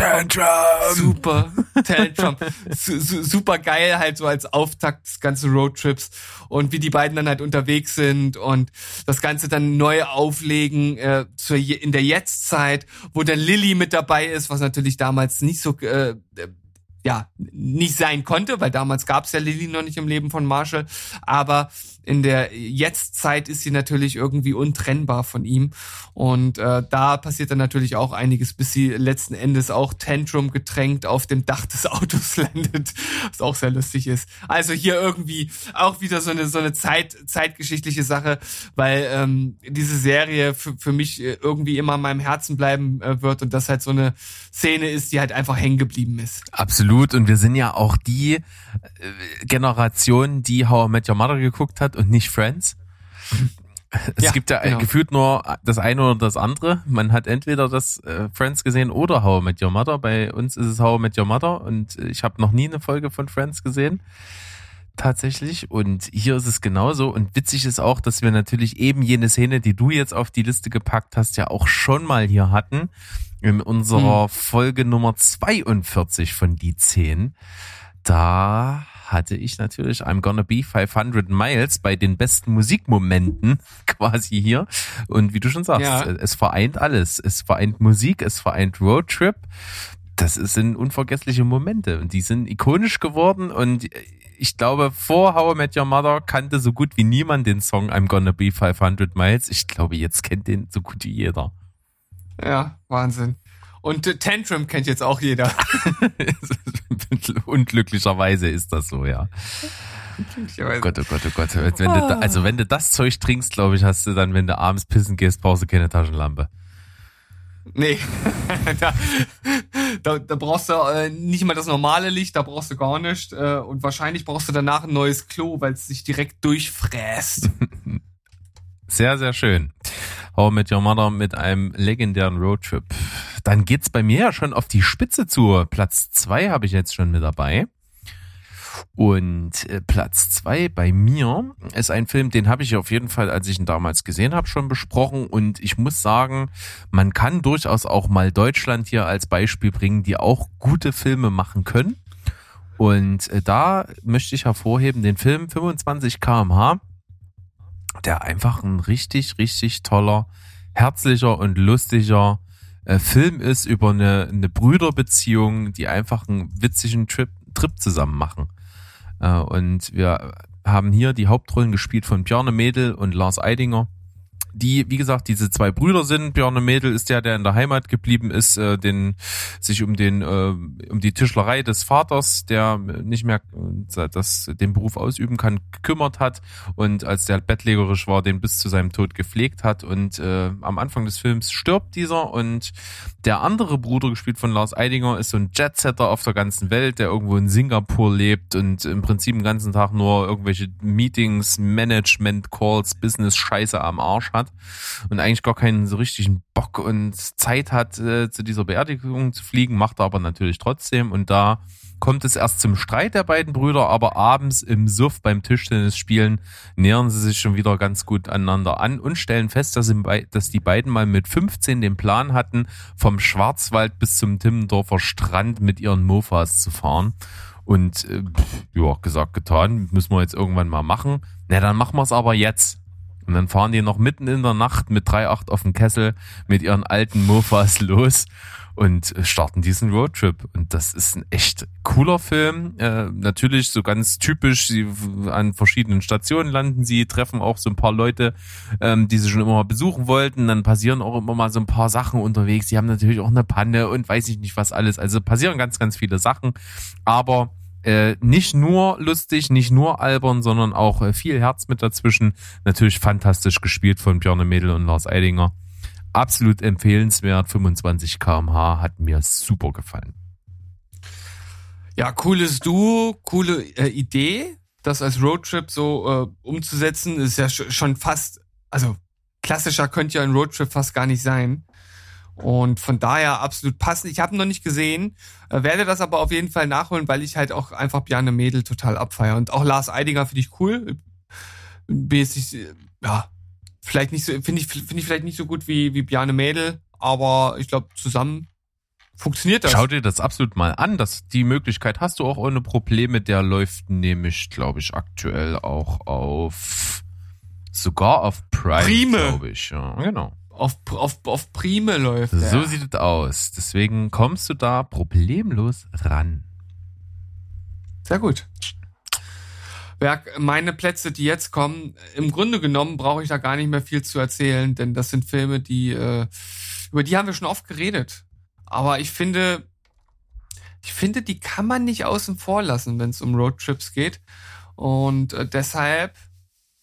Speaker 1: kommt. Super. Tantrum. Su super geil, halt so als Auftakt des ganzen Roadtrips und wie die beiden dann halt unterwegs sind und das Ganze dann neu auflegen äh, zur, in der Jetztzeit, wo dann Lilly mit dabei ist, was natürlich damals nicht so äh, äh, ja, nicht sein konnte, weil damals gab es ja Lilly noch nicht im Leben von Marshall, aber in der Jetztzeit ist sie natürlich irgendwie untrennbar von ihm und äh, da passiert dann natürlich auch einiges, bis sie letzten Endes auch Tantrum getränkt auf dem Dach des Autos landet, was auch sehr lustig ist. Also hier irgendwie auch wieder so eine so eine Zeit zeitgeschichtliche Sache, weil ähm, diese Serie für, für mich äh, irgendwie immer in meinem Herzen bleiben äh, wird und das halt so eine Szene ist, die halt einfach hängen geblieben ist.
Speaker 2: Absolut. Und wir sind ja auch die äh, Generation, die How I Met Your Mother geguckt hat und nicht Friends. Es
Speaker 1: Ja,
Speaker 2: gibt ja
Speaker 1: genau.
Speaker 2: gefühlt nur das eine oder das andere. Man hat entweder das äh, Friends gesehen oder How I Met Your Mother. Bei uns ist es How I Met Your Mother und ich habe noch nie eine Folge von Friends gesehen. tatsächlich. Und hier ist es genauso. Und witzig ist auch, dass wir natürlich eben jene Szene, die du jetzt auf die Liste gepackt hast, ja auch schon mal hier hatten. In unserer
Speaker 1: Hm.
Speaker 2: Folge Nummer 42 von die 10. Da hatte ich natürlich I'm Gonna Be 500 Miles bei den besten Musikmomenten quasi hier. Und wie du schon sagst,
Speaker 1: Ja.
Speaker 2: es vereint alles. Es vereint Musik, es vereint Roadtrip. Das sind unvergessliche Momente und die sind ikonisch geworden und ich glaube, vor How I Met Your Mother kannte so gut wie niemand den Song I'm Gonna Be 500 Miles. Ich glaube, jetzt kennt den so gut wie jeder.
Speaker 1: Ja, Wahnsinn. Und äh, Tantrum kennt jetzt auch jeder.
Speaker 2: Unglücklicherweise ist das so, ja. Oh Gott, oh Gott, oh Gott. Wenn du da, also wenn du das Zeug trinkst, glaube ich, hast du dann, wenn du abends pissen gehst, brauchst du keine Taschenlampe.
Speaker 1: Nee, da, da, da brauchst du äh, nicht mal das normale Licht, da brauchst du gar nicht. Äh, und wahrscheinlich brauchst du danach ein neues Klo, weil es sich direkt durchfräst.
Speaker 2: Sehr, sehr schön. How I Met Your Mother mit einem legendären Roadtrip. Dann geht's bei mir ja schon auf die Spitze zu. Platz zwei habe ich jetzt schon mit dabei. Und äh, Platz zwei bei mir ist ein Film, den habe ich auf jeden Fall, als ich ihn damals gesehen habe, schon besprochen. Und ich muss sagen, man kann durchaus auch mal Deutschland hier als Beispiel bringen, die auch gute Filme machen können. Und äh, da möchte ich hervorheben den Film 25 kmh, der einfach ein richtig, richtig toller, herzlicher und lustiger äh, Film ist über eine, eine Brüderbeziehung, die einfach einen witzigen Trip, Trip zusammen machen. Äh, und wir haben hier die Hauptrollen gespielt von Bjarne Mädel und Lars Eidinger, die, wie gesagt, diese zwei Brüder sind. Bjarne Mädel ist der, der in der Heimat geblieben ist, äh, den, sich um den, äh, um die Tischlerei des Vaters, der nicht mehr äh, das, den Beruf ausüben kann, gekümmert hat. Und als der bettlägerisch war, den bis zu seinem Tod gepflegt hat. Und äh, am Anfang des Films stirbt dieser. Und der andere Bruder, gespielt von Lars Eidinger, ist so ein Jetsetter auf der ganzen Welt, der irgendwo in Singapur lebt und im Prinzip den ganzen Tag nur irgendwelche Meetings, Management Calls, Business Scheiße am Arsch hat und eigentlich gar keinen so richtigen Bock und Zeit hat, äh, zu dieser Beerdigung zu fliegen, macht er aber natürlich trotzdem und da kommt es erst zum Streit der beiden Brüder, aber abends im Suff beim Tischtennis spielen nähern sie sich schon wieder ganz gut aneinander an und stellen fest, dass, dass die beiden mal mit 15 den Plan hatten, vom Schwarzwald bis zum Timmendorfer Strand mit ihren Mofas zu fahren. Und äh, ja, gesagt, getan, müssen wir jetzt irgendwann mal machen. Na, dann machen wir es aber jetzt. Und dann fahren die noch mitten in der Nacht mit 3,8 auf dem Kessel mit ihren alten Mofas los und starten diesen Roadtrip. Und das ist ein echt cooler Film. Äh, natürlich so ganz typisch, sie an verschiedenen Stationen landen sie, treffen auch so ein paar Leute, ähm, die sie schon immer mal besuchen wollten. Dann passieren auch immer mal so ein paar Sachen unterwegs. Sie haben natürlich auch eine Panne und weiß ich nicht was alles. Also passieren ganz, ganz viele Sachen. Aber äh, nicht nur lustig, nicht nur albern, sondern auch äh, viel Herz mit dazwischen. Natürlich fantastisch gespielt von Björn Mädel und Lars Eidinger. Absolut empfehlenswert. 25 kmh hat mir super gefallen.
Speaker 1: Ja, cooles Duo, coole äh, Idee, das als Roadtrip so äh, umzusetzen, ist ja sch schon fast, also klassischer könnte ja ein Roadtrip fast gar nicht sein. Und von daher absolut passend. Ich habe ihn noch nicht gesehen, äh, werde das aber auf jeden Fall nachholen, weil ich halt auch einfach Bjarne Mädel total abfeier. Und auch Lars Eidinger finde ich cool. Jetzt nicht, äh, ja, vielleicht nicht so, finde ich, finde ich vielleicht nicht so gut wie, wie Bjarne Mädel, aber ich glaube, zusammen funktioniert das.
Speaker 2: Schau dir das absolut mal an. Das, die Möglichkeit hast du auch ohne Probleme. Der läuft nämlich, glaube ich, aktuell auch auf, sogar auf Prime,
Speaker 1: Prime.
Speaker 2: glaube ich. Ja, genau.
Speaker 1: Auf, auf, auf Prime läuft.
Speaker 2: So
Speaker 1: der.
Speaker 2: sieht es aus. Deswegen kommst du da problemlos ran.
Speaker 1: Sehr gut. Berg, meine Plätze, die jetzt kommen, im Grunde genommen brauche ich da gar nicht mehr viel zu erzählen, denn das sind Filme, die, äh, über die haben wir schon oft geredet. Aber ich finde, ich finde, die kann man nicht außen vor lassen, wenn es um Roadtrips geht. Und äh, deshalb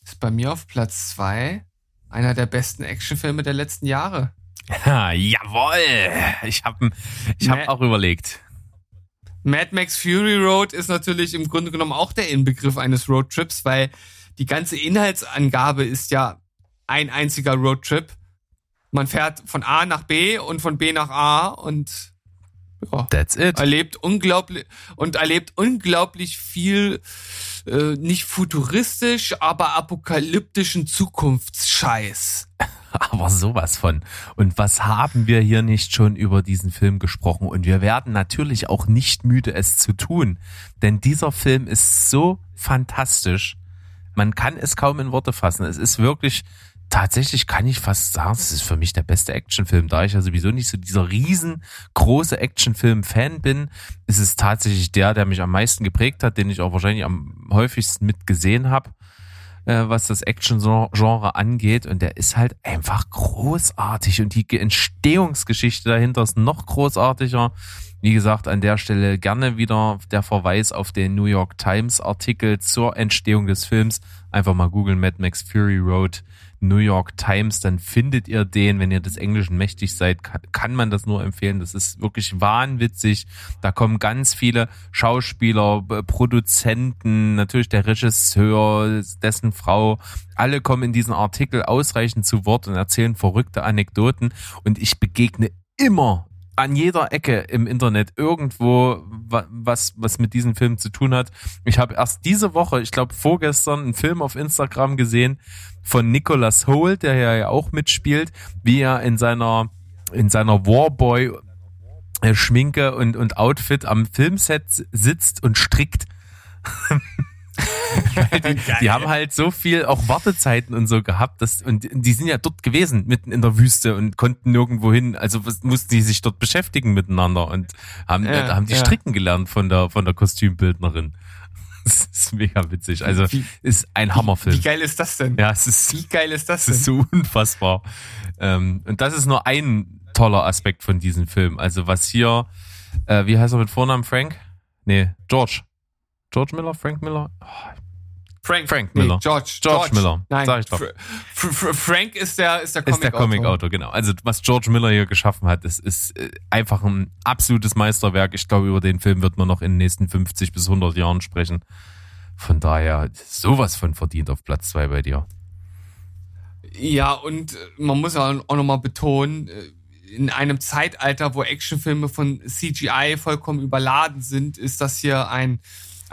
Speaker 1: ist bei mir auf Platz zwei einer der besten Actionfilme der letzten Jahre.
Speaker 2: Ha, jawohl! Ich habe ich hab auch überlegt.
Speaker 1: Mad Max Fury Road ist natürlich im Grunde genommen auch der Inbegriff eines Roadtrips, weil die ganze Inhaltsangabe ist ja ein einziger Roadtrip. Man fährt von A nach B und von B nach A und ja,
Speaker 2: That's it.
Speaker 1: erlebt unglaublich und erlebt unglaublich viel äh, nicht futuristisch, aber apokalyptischen Zukunftsscheiß.
Speaker 2: Aber sowas von. Und was haben wir hier nicht schon über diesen Film gesprochen? Und wir werden natürlich auch nicht müde, es zu tun. Denn dieser Film ist so fantastisch. Man kann es kaum in Worte fassen. Es ist wirklich, tatsächlich kann ich fast sagen, es ist für mich der beste Actionfilm. Da ich ja sowieso nicht so dieser riesengroße Actionfilm-Fan bin, ist es tatsächlich der, der mich am meisten geprägt hat, den ich auch wahrscheinlich am häufigsten mitgesehen habe äh, was das Action-Genre angeht. Und der ist halt einfach großartig. Und die Entstehungsgeschichte dahinter ist noch großartiger. Wie gesagt, an der Stelle gerne wieder der Verweis auf den New York Times Artikel zur Entstehung des Films. Einfach mal googeln Mad Max Fury Road New York Times, dann findet ihr den. Wenn ihr des Englischen mächtig seid, kann, man das nur empfehlen. Das ist wirklich wahnwitzig. Da kommen ganz viele Schauspieler, Produzenten, natürlich der Regisseur, dessen Frau. Alle kommen in diesen Artikel ausreichend zu Wort und erzählen verrückte Anekdoten. Und ich begegne immer an jeder Ecke im Internet irgendwo was was mit diesem Film zu tun hat. Ich habe erst diese Woche, ich glaube vorgestern, einen Film auf Instagram gesehen von Nicholas Holt, der ja auch mitspielt, wie er in seiner in seiner Warboy Schminke und und Outfit am Filmset sitzt und strickt. die, die, haben halt so viel auch Wartezeiten und so gehabt, dass, und die sind ja dort gewesen, mitten in der Wüste und konnten nirgendwo hin, also was, mussten die sich dort beschäftigen miteinander und haben, ja, äh, haben die ja. stricken gelernt von der, von der Kostümbildnerin. Das ist mega witzig. Also wie, ist ein Hammerfilm.
Speaker 1: Wie geil ist das denn?
Speaker 2: Ja, es ist.
Speaker 1: Wie geil ist das denn?
Speaker 2: Es ist so unfassbar. Ähm, und das ist nur ein toller Aspekt von diesem Film. Also was hier, äh, wie heißt er mit Vornamen Frank? Nee, George. George Miller, Frank Miller? Oh,
Speaker 1: Frank,
Speaker 2: Frank Miller.
Speaker 1: Nee, George,
Speaker 2: George. George Miller.
Speaker 1: Nein,
Speaker 2: sag ich doch.
Speaker 1: Fr Fr Frank ist der, ist der Comic-Autor.
Speaker 2: Ist der Comic-Autor, genau. Also, was George Miller hier geschaffen hat, ist, ist äh, einfach ein absolutes Meisterwerk. Ich glaube, über den Film wird man noch in den nächsten 50 bis 100 Jahren sprechen. Von daher, sowas von verdient auf Platz zwei bei dir.
Speaker 1: Ja, und man muss ja auch nochmal betonen, äh, in einem Zeitalter, wo Actionfilme von CGI vollkommen überladen sind, ist das hier ein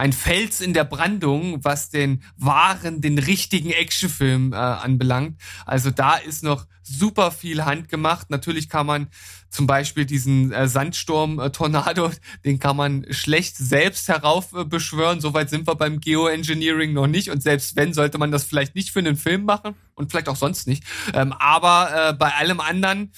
Speaker 1: ein Fels in der Brandung, was den wahren, den richtigen Actionfilm äh, anbelangt. Also da ist noch super viel handgemacht. Natürlich kann man zum Beispiel diesen äh, Sandsturm-Tornado, den kann man schlecht selbst heraufbeschwören. Äh, Soweit sind wir beim Geoengineering noch nicht. Und selbst wenn, sollte man das vielleicht nicht für einen Film machen und vielleicht auch sonst nicht. Ähm, aber äh, bei allem anderen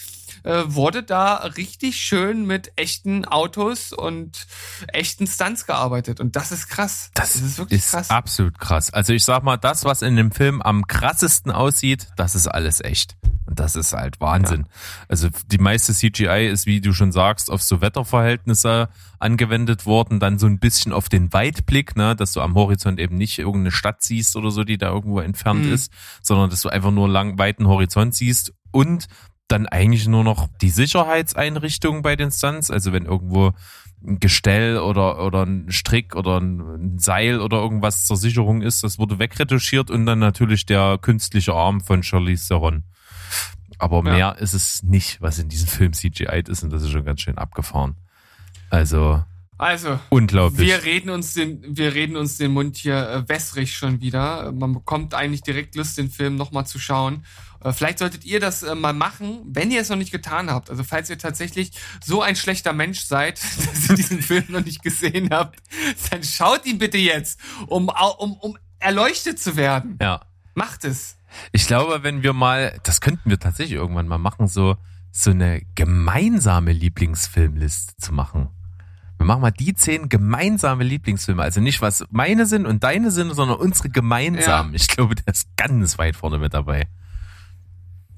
Speaker 1: äh, wurde da richtig schön mit echten Autos und echten Stunts gearbeitet. Und das ist krass.
Speaker 2: Das, das ist wirklich ist krass. Absolut krass. Also ich sag mal, das, was in dem Film am krassesten aussieht, das ist alles echt. Und das ist halt Wahnsinn. Ja. Also die meiste CGI ist, wie du schon sagst, auf so Wetterverhältnisse angewendet worden, dann so ein bisschen auf den Weitblick, ne, dass du am Horizont eben nicht irgendeine Stadt siehst oder so, die da irgendwo entfernt mhm. ist, sondern dass du einfach nur lang weiten Horizont siehst und dann eigentlich nur noch die Sicherheitseinrichtungen bei den Stunts. Also wenn irgendwo ein Gestell oder, oder ein Strick oder ein Seil oder irgendwas zur Sicherung ist, das wurde wegretuschiert und dann natürlich der künstliche Arm von Charlize Theron. Aber mehr ja. ist es nicht, was in diesem Film CGI ist und das ist schon ganz schön abgefahren. Also,
Speaker 1: also,
Speaker 2: unglaublich.
Speaker 1: Wir reden uns den, wir reden uns den Mund hier äh, wässrig schon wieder. Man bekommt eigentlich direkt Lust, den Film nochmal zu schauen. Äh, vielleicht solltet ihr das äh, mal machen, wenn ihr es noch nicht getan habt. Also falls ihr tatsächlich so ein schlechter Mensch seid, dass ihr diesen Film noch nicht gesehen habt, dann schaut ihn bitte jetzt, um, um, um erleuchtet zu werden.
Speaker 2: Ja.
Speaker 1: Macht es.
Speaker 2: Ich glaube, wenn wir mal, das könnten wir tatsächlich irgendwann mal machen, so, so eine gemeinsame Lieblingsfilmliste zu machen. Wir machen mal die zehn gemeinsame Lieblingsfilme. Also nicht, was meine sind und deine sind, sondern unsere gemeinsamen. Ja. Ich glaube, der ist ganz weit vorne mit dabei.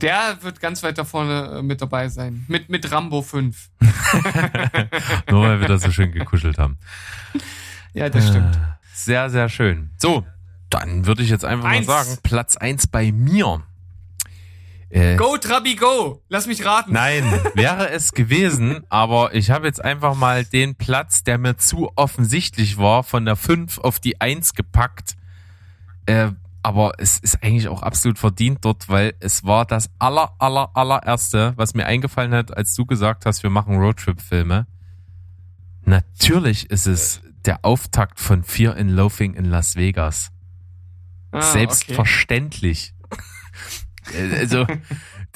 Speaker 1: Der wird ganz weit da vorne äh, mit dabei sein. Mit, mit Rambo 5.
Speaker 2: Nur weil wir da so schön gekuschelt haben.
Speaker 1: Ja, das stimmt. Äh,
Speaker 2: sehr, sehr schön. So, dann würde ich jetzt einfach eins. mal sagen, Platz eins bei mir.
Speaker 1: Äh, go, Trabi, go! Lass mich raten.
Speaker 2: Nein, wäre es gewesen, aber ich habe jetzt einfach mal den Platz, der mir zu offensichtlich war, von der 5 auf die 1 gepackt. Äh, aber es ist eigentlich auch absolut verdient dort, weil es war das aller, aller, allererste, was mir eingefallen hat, als du gesagt hast, wir machen Roadtrip-Filme. Natürlich ist es der Auftakt von Fear in Loafing in Las Vegas.
Speaker 1: Ah,
Speaker 2: Selbstverständlich. also,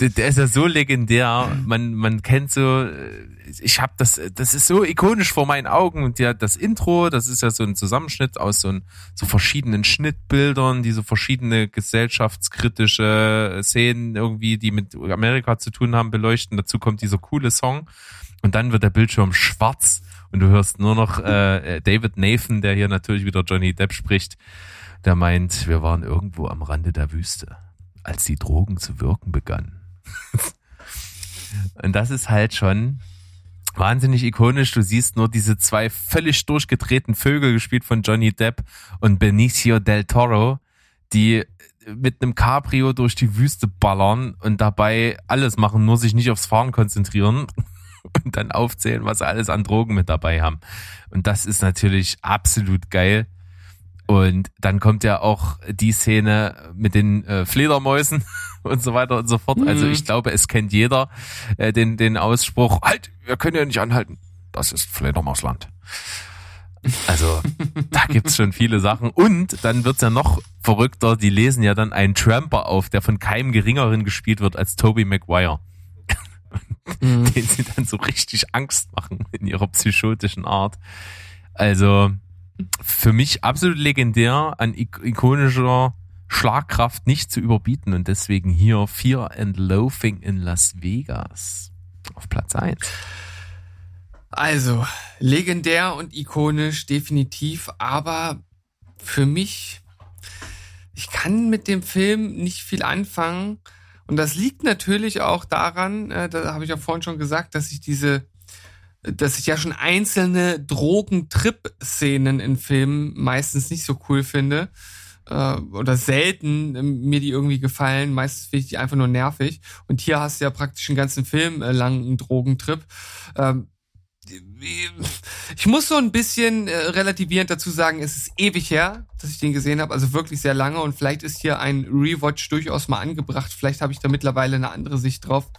Speaker 2: der, der ist ja so legendär. Man, man kennt so, äh, ich habe das, das ist so ikonisch vor meinen Augen. Und ja, das Intro, das ist ja so ein Zusammenschnitt aus so, ein, so verschiedenen Schnittbildern, die so verschiedene gesellschaftskritische Szenen irgendwie, die mit Amerika zu tun haben, beleuchten. Dazu kommt dieser coole Song. Und dann wird der Bildschirm schwarz und du hörst nur noch äh, David Nathan, der hier natürlich wieder Johnny Depp spricht, der meint, wir waren irgendwo am Rande der Wüste, als die Drogen zu wirken begannen. und das ist halt schon wahnsinnig ikonisch. Du siehst nur diese zwei völlig durchgedrehten Vögel, gespielt von Johnny Depp und Benicio del Toro, die mit einem Cabrio durch die Wüste ballern und dabei alles machen, nur sich nicht aufs Fahren konzentrieren und dann aufzählen, was sie alles an Drogen mit dabei haben. Und das ist natürlich absolut geil. Und dann kommt ja auch die Szene mit den äh, Fledermäusen und so weiter und so fort. Also
Speaker 1: Mhm.
Speaker 2: ich glaube, es kennt jeder äh, den, den Ausspruch, halt, wir können ja nicht anhalten. Das ist Fledermausland. Also da gibt's schon viele Sachen. Und dann wird's ja noch verrückter, die lesen ja dann einen Tramper auf, der von keinem geringeren gespielt wird als Toby Maguire.
Speaker 1: Mhm.
Speaker 2: den sie dann so richtig Angst machen in ihrer psychotischen Art. Also für mich absolut legendär, an ik ikonischer Schlagkraft nicht zu überbieten und deswegen hier Fear and Loafing in Las Vegas auf Platz eins.
Speaker 1: Also, legendär und ikonisch, definitiv, aber für mich, ich kann mit dem Film nicht viel anfangen. Und das liegt natürlich auch daran, äh, da habe ich ja vorhin schon gesagt, dass ich diese, dass ich ja schon einzelne Drogentrip-Szenen in Filmen meistens nicht so cool finde. Äh, oder selten äh, mir die irgendwie gefallen. Meistens finde ich die einfach nur nervig. Und hier hast du ja praktisch einen ganzen Film äh, lang einen Drogentrip. Ähm, ich muss so ein bisschen äh, relativierend dazu sagen, es ist ewig her, dass ich den gesehen habe, also wirklich sehr lange und vielleicht ist hier ein Rewatch durchaus mal angebracht. Vielleicht habe ich da mittlerweile eine andere Sicht drauf.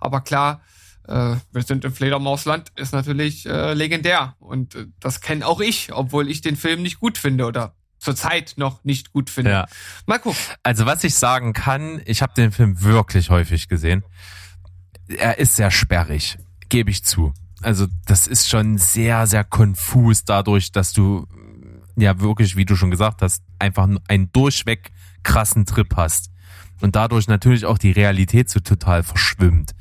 Speaker 1: Aber klar, äh, wir sind im Fledermausland ist natürlich äh, legendär und äh, das kenne auch ich, obwohl ich den Film nicht gut finde oder zurzeit noch nicht gut finde.
Speaker 2: Ja.
Speaker 1: Mal gucken.
Speaker 2: Also was ich sagen kann, ich habe den Film wirklich häufig gesehen. Er ist sehr sperrig, gebe ich zu. Also das ist schon sehr, sehr konfus dadurch, dass du ja wirklich, wie du schon gesagt hast, einfach einen durchweg krassen Trip hast. Und dadurch natürlich auch die Realität so total verschwimmt.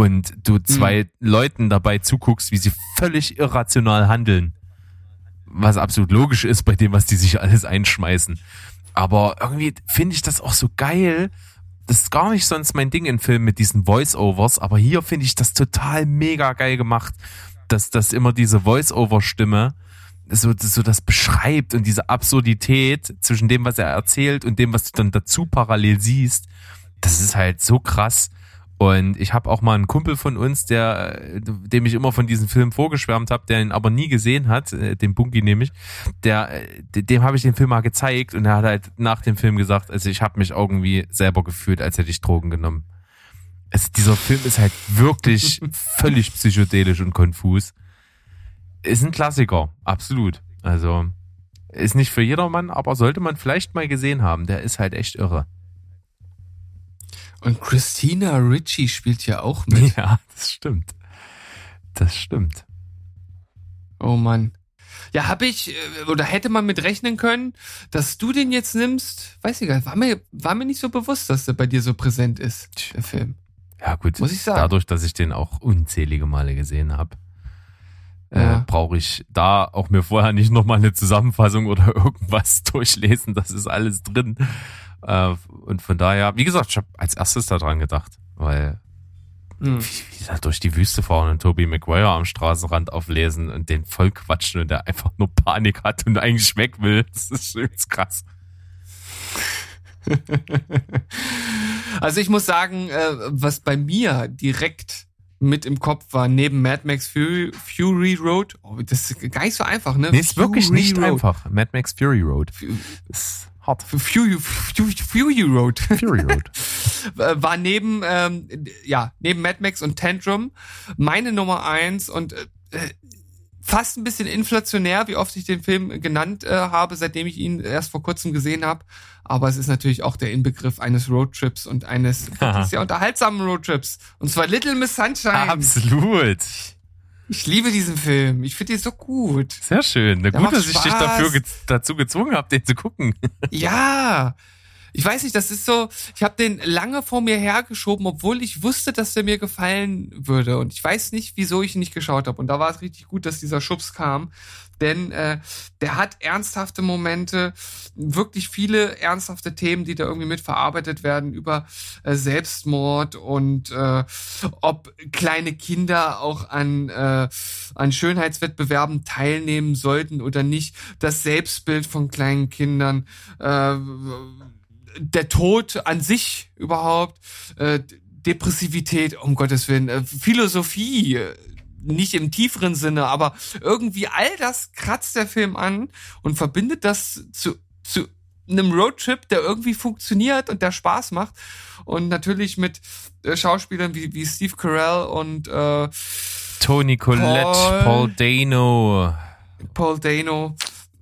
Speaker 2: Und du zwei Leuten dabei zuguckst, wie sie völlig irrational handeln. Was absolut logisch ist bei dem, was die sich alles einschmeißen. Aber irgendwie finde ich das auch so geil. Das ist gar nicht sonst mein Ding in Filmen mit diesen Voice-Overs, aber hier finde ich das total mega geil gemacht, dass das immer diese Voice-Over-Stimme so, so das beschreibt und diese Absurdität zwischen dem, was er erzählt und dem, was du dann dazu parallel siehst. Das ist halt so krass. Und ich habe auch mal einen Kumpel von uns, der, äh, dem ich immer von diesem Film vorgeschwärmt habe, der ihn aber nie gesehen hat, äh, den Bunky nämlich, der, äh, dem habe ich den Film mal gezeigt und er hat halt nach dem Film gesagt, also ich habe mich irgendwie selber gefühlt, als hätte ich Drogen genommen. Also dieser Film ist halt wirklich völlig psychedelisch und konfus. Ist ein Klassiker, absolut. Also ist nicht für jedermann, aber sollte man vielleicht mal gesehen haben. Der ist halt echt irre.
Speaker 1: Und Christina Ritchie spielt ja auch mit.
Speaker 2: Ja, das stimmt. Das stimmt.
Speaker 1: Oh Mann. Ja, habe ich äh, oder hätte man mit rechnen können, dass du den jetzt nimmst? Weiß ich gar nicht. War mir, war mir nicht so bewusst, dass der bei dir so präsent ist, der Film.
Speaker 2: Ja, gut.
Speaker 1: Muss ich sagen.
Speaker 2: Dadurch, dass ich den auch unzählige Male gesehen habe,
Speaker 1: Ja.
Speaker 2: äh, brauche ich da auch mir vorher nicht nochmal eine Zusammenfassung oder irgendwas durchlesen. Das ist alles drin. Äh, und von daher, wie gesagt, ich habe als erstes daran gedacht, weil
Speaker 1: Hm.
Speaker 2: wie, wie da durch die Wüste fahren und Toby Maguire am Straßenrand auflesen und den voll quatschen und der einfach nur Panik hat und eigentlich weg will. Das ist schon krass.
Speaker 1: Also ich muss sagen, äh, was bei mir direkt mit im Kopf war, neben Mad Max Fury, Fury Road, oh, das ist gar nicht so einfach, ne?
Speaker 2: Nee, ist wirklich
Speaker 1: Fury
Speaker 2: nicht
Speaker 1: Road.
Speaker 2: einfach. Mad Max Fury Road. Ist hart.
Speaker 1: Fury, Fury, Road.
Speaker 2: Fury Road.
Speaker 1: war neben, ähm, ja, neben Mad Max und Tantrum meine Nummer eins und äh, fast ein bisschen inflationär, wie oft ich den Film genannt äh, habe, seitdem ich ihn erst vor kurzem gesehen habe. Aber es ist natürlich auch der Inbegriff eines Roadtrips und eines sehr unterhaltsamen Roadtrips. Und zwar Little Miss Sunshine.
Speaker 2: Absolut.
Speaker 1: Ich liebe diesen Film. Ich finde ihn so gut.
Speaker 2: Sehr schön. Na
Speaker 1: Der
Speaker 2: gut, dass ich dich
Speaker 1: Spaß.
Speaker 2: dafür ge dazu gezwungen habe, den zu gucken.
Speaker 1: Ja. Ich weiß nicht, das ist so, ich habe den lange vor mir hergeschoben, obwohl ich wusste, dass der mir gefallen würde. Und ich weiß nicht, wieso ich ihn nicht geschaut habe. Und da war es richtig gut, dass dieser Schubs kam. Denn äh, der hat ernsthafte Momente, wirklich viele ernsthafte Themen, die da irgendwie mitverarbeitet werden über äh, Selbstmord und äh, ob kleine Kinder auch an, äh, an Schönheitswettbewerben teilnehmen sollten oder nicht. Das Selbstbild von kleinen Kindern. Äh, der Tod an sich überhaupt, äh, Depressivität, um Gottes Willen, äh, Philosophie, nicht im tieferen Sinne, aber irgendwie all das kratzt der Film an und verbindet das zu, zu einem Roadtrip, der irgendwie funktioniert und der Spaß macht. Und natürlich mit äh, Schauspielern wie, wie Steve Carell und äh,
Speaker 2: Tony Collette,
Speaker 1: Paul.
Speaker 2: Paul Dano.
Speaker 1: Paul Dano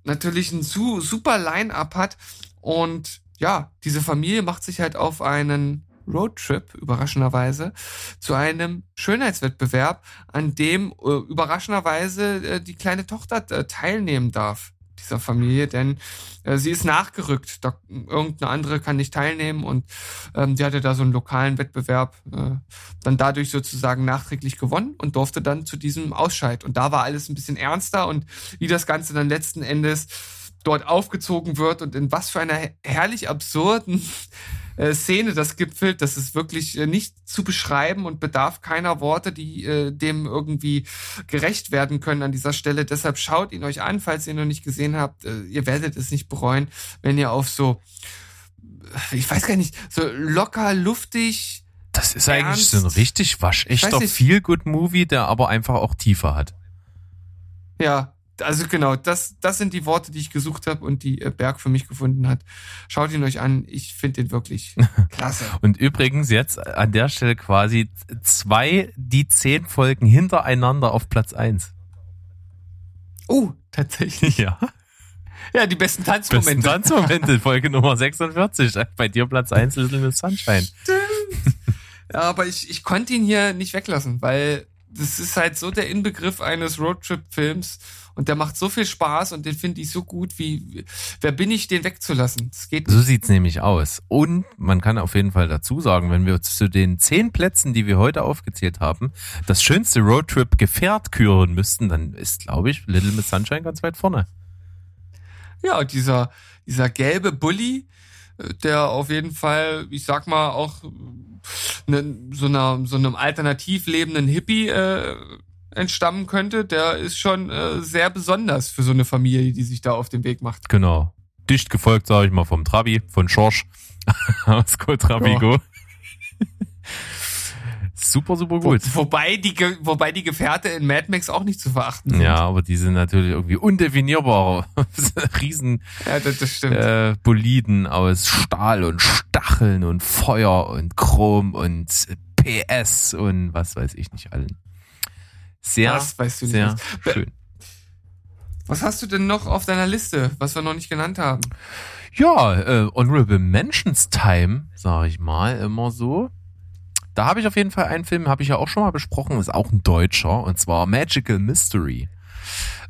Speaker 1: natürlich ein su super Line-up hat. Und ja, diese Familie macht sich halt auf einen Roadtrip, überraschenderweise, zu einem Schönheitswettbewerb, an dem äh, überraschenderweise äh, die kleine Tochter äh, teilnehmen darf dieser Familie, denn äh, sie ist nachgerückt. Da, irgendeine andere kann nicht teilnehmen und ähm, die hatte da so einen lokalen Wettbewerb äh, dann dadurch sozusagen nachträglich gewonnen und durfte dann zu diesem Ausscheid. Und da war alles ein bisschen ernster und wie das Ganze dann letzten Endes dort aufgezogen wird und in was für einer her- herrlich absurden äh, Szene das gipfelt, das ist wirklich äh, nicht zu beschreiben und bedarf keiner Worte, die äh, dem irgendwie gerecht werden können an dieser Stelle. Deshalb schaut ihn euch an, falls ihr ihn noch nicht gesehen habt. Äh, ihr werdet es nicht bereuen, wenn ihr auf so, ich weiß gar nicht, so locker, luftig,
Speaker 2: Das ist eigentlich
Speaker 1: Ernst?
Speaker 2: so ein richtig
Speaker 1: Ich
Speaker 2: waschechter. Feel-Good-Movie, der aber einfach auch Tiefe hat.
Speaker 1: Ja, also genau, das, das sind die Worte, die ich gesucht habe und die äh, Berg für mich gefunden hat. Schaut ihn euch an, ich finde ihn wirklich klasse.
Speaker 2: Und übrigens jetzt an der Stelle quasi zwei, die zehn Folgen hintereinander auf Platz eins.
Speaker 1: Oh, tatsächlich.
Speaker 2: Ja.
Speaker 1: Ja, die besten
Speaker 2: Besten
Speaker 1: Tanzmomente.
Speaker 2: Tanzmomente, Folge Nummer 46. Bei dir Platz eins Little Miss Sunshine.
Speaker 1: Ja, aber ich, ich konnte ihn hier nicht weglassen, weil das ist halt so der Inbegriff eines Roadtrip-Films und der macht so viel Spaß und den finde ich so gut, wie, wer bin ich, den wegzulassen? Das geht
Speaker 2: So sieht's nämlich aus. Und man kann auf jeden Fall dazu sagen, wenn wir zu den zehn Plätzen, die wir heute aufgezählt haben, das schönste Roadtrip-Gefährt küren müssten, dann ist, glaube ich, Little Miss Sunshine ganz weit vorne.
Speaker 1: Ja, und dieser, dieser gelbe Bully, äh, der auf jeden Fall, ich sag mal, auch ne, so, einer, so einem alternativ lebenden Hippie äh, entstammen könnte, der ist schon äh, sehr besonders für so eine Familie, die sich da auf den Weg macht.
Speaker 2: Genau. Dicht gefolgt, sage ich mal, vom Trabi, von Schorsch aus Cotrabigo. Super, super gut.
Speaker 1: Wo, wobei, die, wobei die Gefährte in Mad Max auch nicht zu verachten sind.
Speaker 2: Ja, aber die sind natürlich irgendwie undefinierbar. Riesen
Speaker 1: ja das, das
Speaker 2: äh, Boliden aus Stahl und Stacheln und Feuer und Chrom und PS und was weiß ich nicht allen. Sehr,
Speaker 1: Das weißt du nicht.
Speaker 2: sehr
Speaker 1: Be-
Speaker 2: schön.
Speaker 1: Was hast du denn noch auf deiner Liste, was wir noch nicht genannt haben?
Speaker 2: Ja, äh, Honorable Mentions Time, sage ich mal, immer so. Da habe ich auf jeden Fall einen Film, habe ich ja auch schon mal besprochen, ist auch ein deutscher, und zwar Magical Mystery.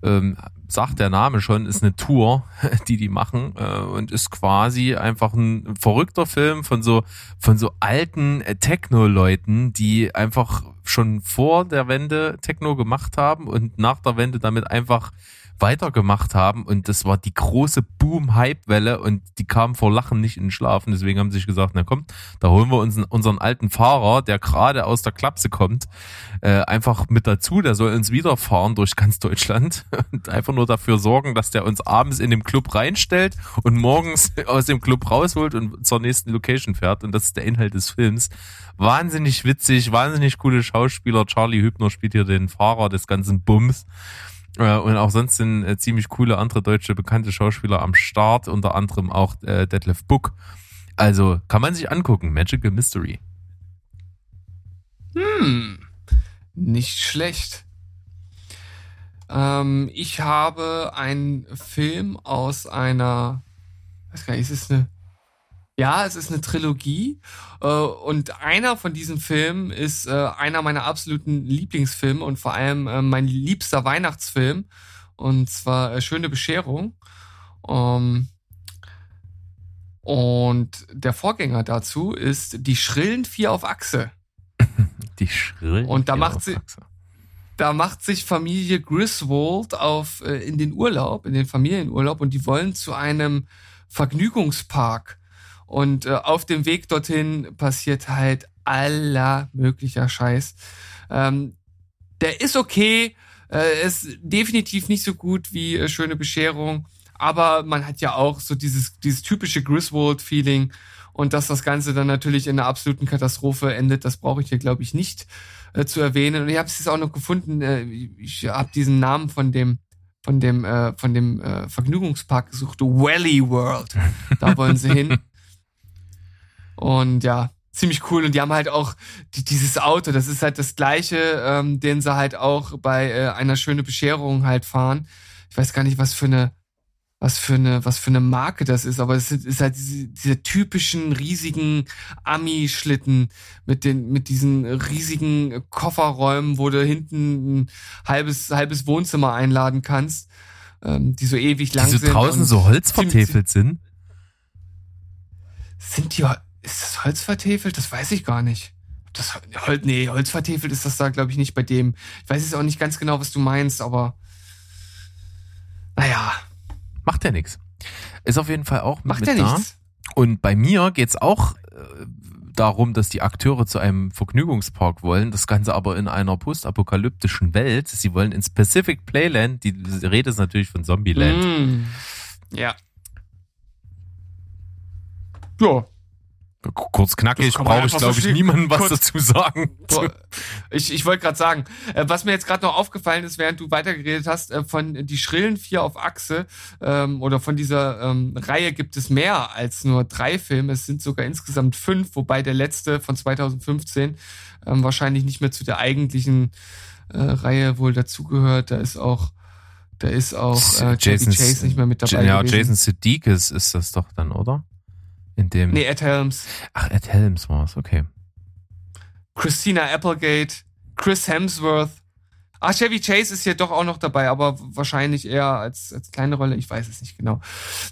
Speaker 2: Ähm, sagt der Name schon, ist eine Tour, die die machen äh, und ist quasi einfach ein verrückter Film von so von so alten äh, Techno-Leuten, die einfach schon vor der Wende Techno gemacht haben und nach der Wende damit einfach weitergemacht haben und das war die große Boom-Hype-Welle und die kam vor Lachen nicht in den Schlaf deswegen haben sie sich gesagt, na komm, da holen wir uns unseren alten Fahrer, der gerade aus der Klapse kommt, äh, einfach mit dazu, der soll uns wiederfahren durch ganz Deutschland und einfach nur dafür sorgen, dass der uns abends in dem Club reinstellt und morgens aus dem Club rausholt und zur nächsten Location fährt und das ist der Inhalt des Films. Wahnsinnig witzig, wahnsinnig coole Schauspieler. Charlie Hübner spielt hier den Fahrer des ganzen Bums. Äh, Und auch sonst sind äh, ziemlich coole andere deutsche bekannte Schauspieler am Start, unter anderem auch äh, Detlef Book. Also kann man sich angucken, Magical Mystery.
Speaker 1: Hm, nicht schlecht. Ähm, ich habe einen Film aus einer, weiß gar nicht, ist es eine, ja, es ist eine Trilogie äh, und einer von diesen Filmen ist äh, einer meiner absoluten Lieblingsfilme und vor allem äh, mein liebster Weihnachtsfilm und zwar äh, Schöne Bescherung. Ähm, und der Vorgänger dazu ist Die schrillen Vier auf Achse.
Speaker 2: Die schrillen.
Speaker 1: Und da
Speaker 2: Vier
Speaker 1: macht sie-
Speaker 2: Achse.
Speaker 1: da macht sich Familie Griswold auf äh, in den Urlaub, in den Familienurlaub und die wollen zu einem Vergnügungspark. Und äh, auf dem Weg dorthin passiert halt aller möglicher Scheiß. Ähm, der ist okay, äh, ist definitiv nicht so gut wie äh, Schöne Bescherung, aber man hat ja auch so dieses, dieses typische Griswold-Feeling und dass das Ganze dann natürlich in einer absoluten Katastrophe endet, das brauche ich hier, glaube ich, nicht äh, zu erwähnen. Und ich habe es jetzt auch noch gefunden, äh, ich habe diesen Namen von dem von dem äh, von dem äh, Vergnügungspark gesucht, Valley World. Da wollen sie hin. Und ja, ziemlich cool. Und die haben halt auch die, dieses Auto, das ist halt das gleiche, ähm, den sie halt auch bei äh, einer schöne Bescherung halt fahren. Ich weiß gar nicht, was für eine was für eine was für eine Marke das ist, aber es ist, ist halt diese, diese typischen riesigen Ami-Schlitten mit den mit diesen riesigen Kofferräumen, wo du hinten ein halbes halbes Wohnzimmer einladen kannst, ähm, die so ewig lang
Speaker 2: Die so
Speaker 1: sind.
Speaker 2: draußen so holzvertäfelt sind.
Speaker 1: Sind die ist das Holz vertäfelt? Das weiß ich gar nicht. Das Holz nee, Holz vertäfelt ist das da glaube ich nicht bei dem. Ich weiß jetzt auch nicht ganz genau, was du meinst, aber naja,
Speaker 2: Macht ja nichts. Ist auf jeden Fall auch
Speaker 1: macht
Speaker 2: mit
Speaker 1: ja
Speaker 2: da.
Speaker 1: nichts.
Speaker 2: Und bei mir geht's auch äh, darum, dass die Akteure zu einem Vergnügungspark wollen, das Ganze aber in einer postapokalyptischen Welt. Sie wollen ins Pacific Playland, die Rede ist natürlich von Zombieland.
Speaker 1: Mm. Ja. Ja.
Speaker 2: Kurz knackig, brauche ich glaube ich niemandem was
Speaker 1: Kurz-
Speaker 2: dazu sagen.
Speaker 1: Ich, ich wollte gerade sagen, äh, was mir jetzt gerade noch aufgefallen ist, während du weitergeredet hast, äh, von die schrillen vier auf Achse ähm, oder von dieser ähm, Reihe gibt es mehr als nur drei Filme. Es sind sogar insgesamt fünf, wobei der letzte von 2015 ähm, wahrscheinlich nicht mehr zu der eigentlichen äh, Reihe wohl dazugehört. Da ist auch, da ist auch äh, Jason Chase nicht mehr mit dabei.
Speaker 2: Ja,
Speaker 1: gewesen.
Speaker 2: Jason Sudeikis ist das doch dann, oder? In dem.
Speaker 1: Nee, Ed Helms.
Speaker 2: Ach, Ed Helms war's, okay.
Speaker 1: Christina Applegate, Chris Hemsworth. Ah, Chevy Chase ist hier doch auch noch dabei, aber wahrscheinlich eher als, als kleine Rolle. Ich weiß es nicht genau.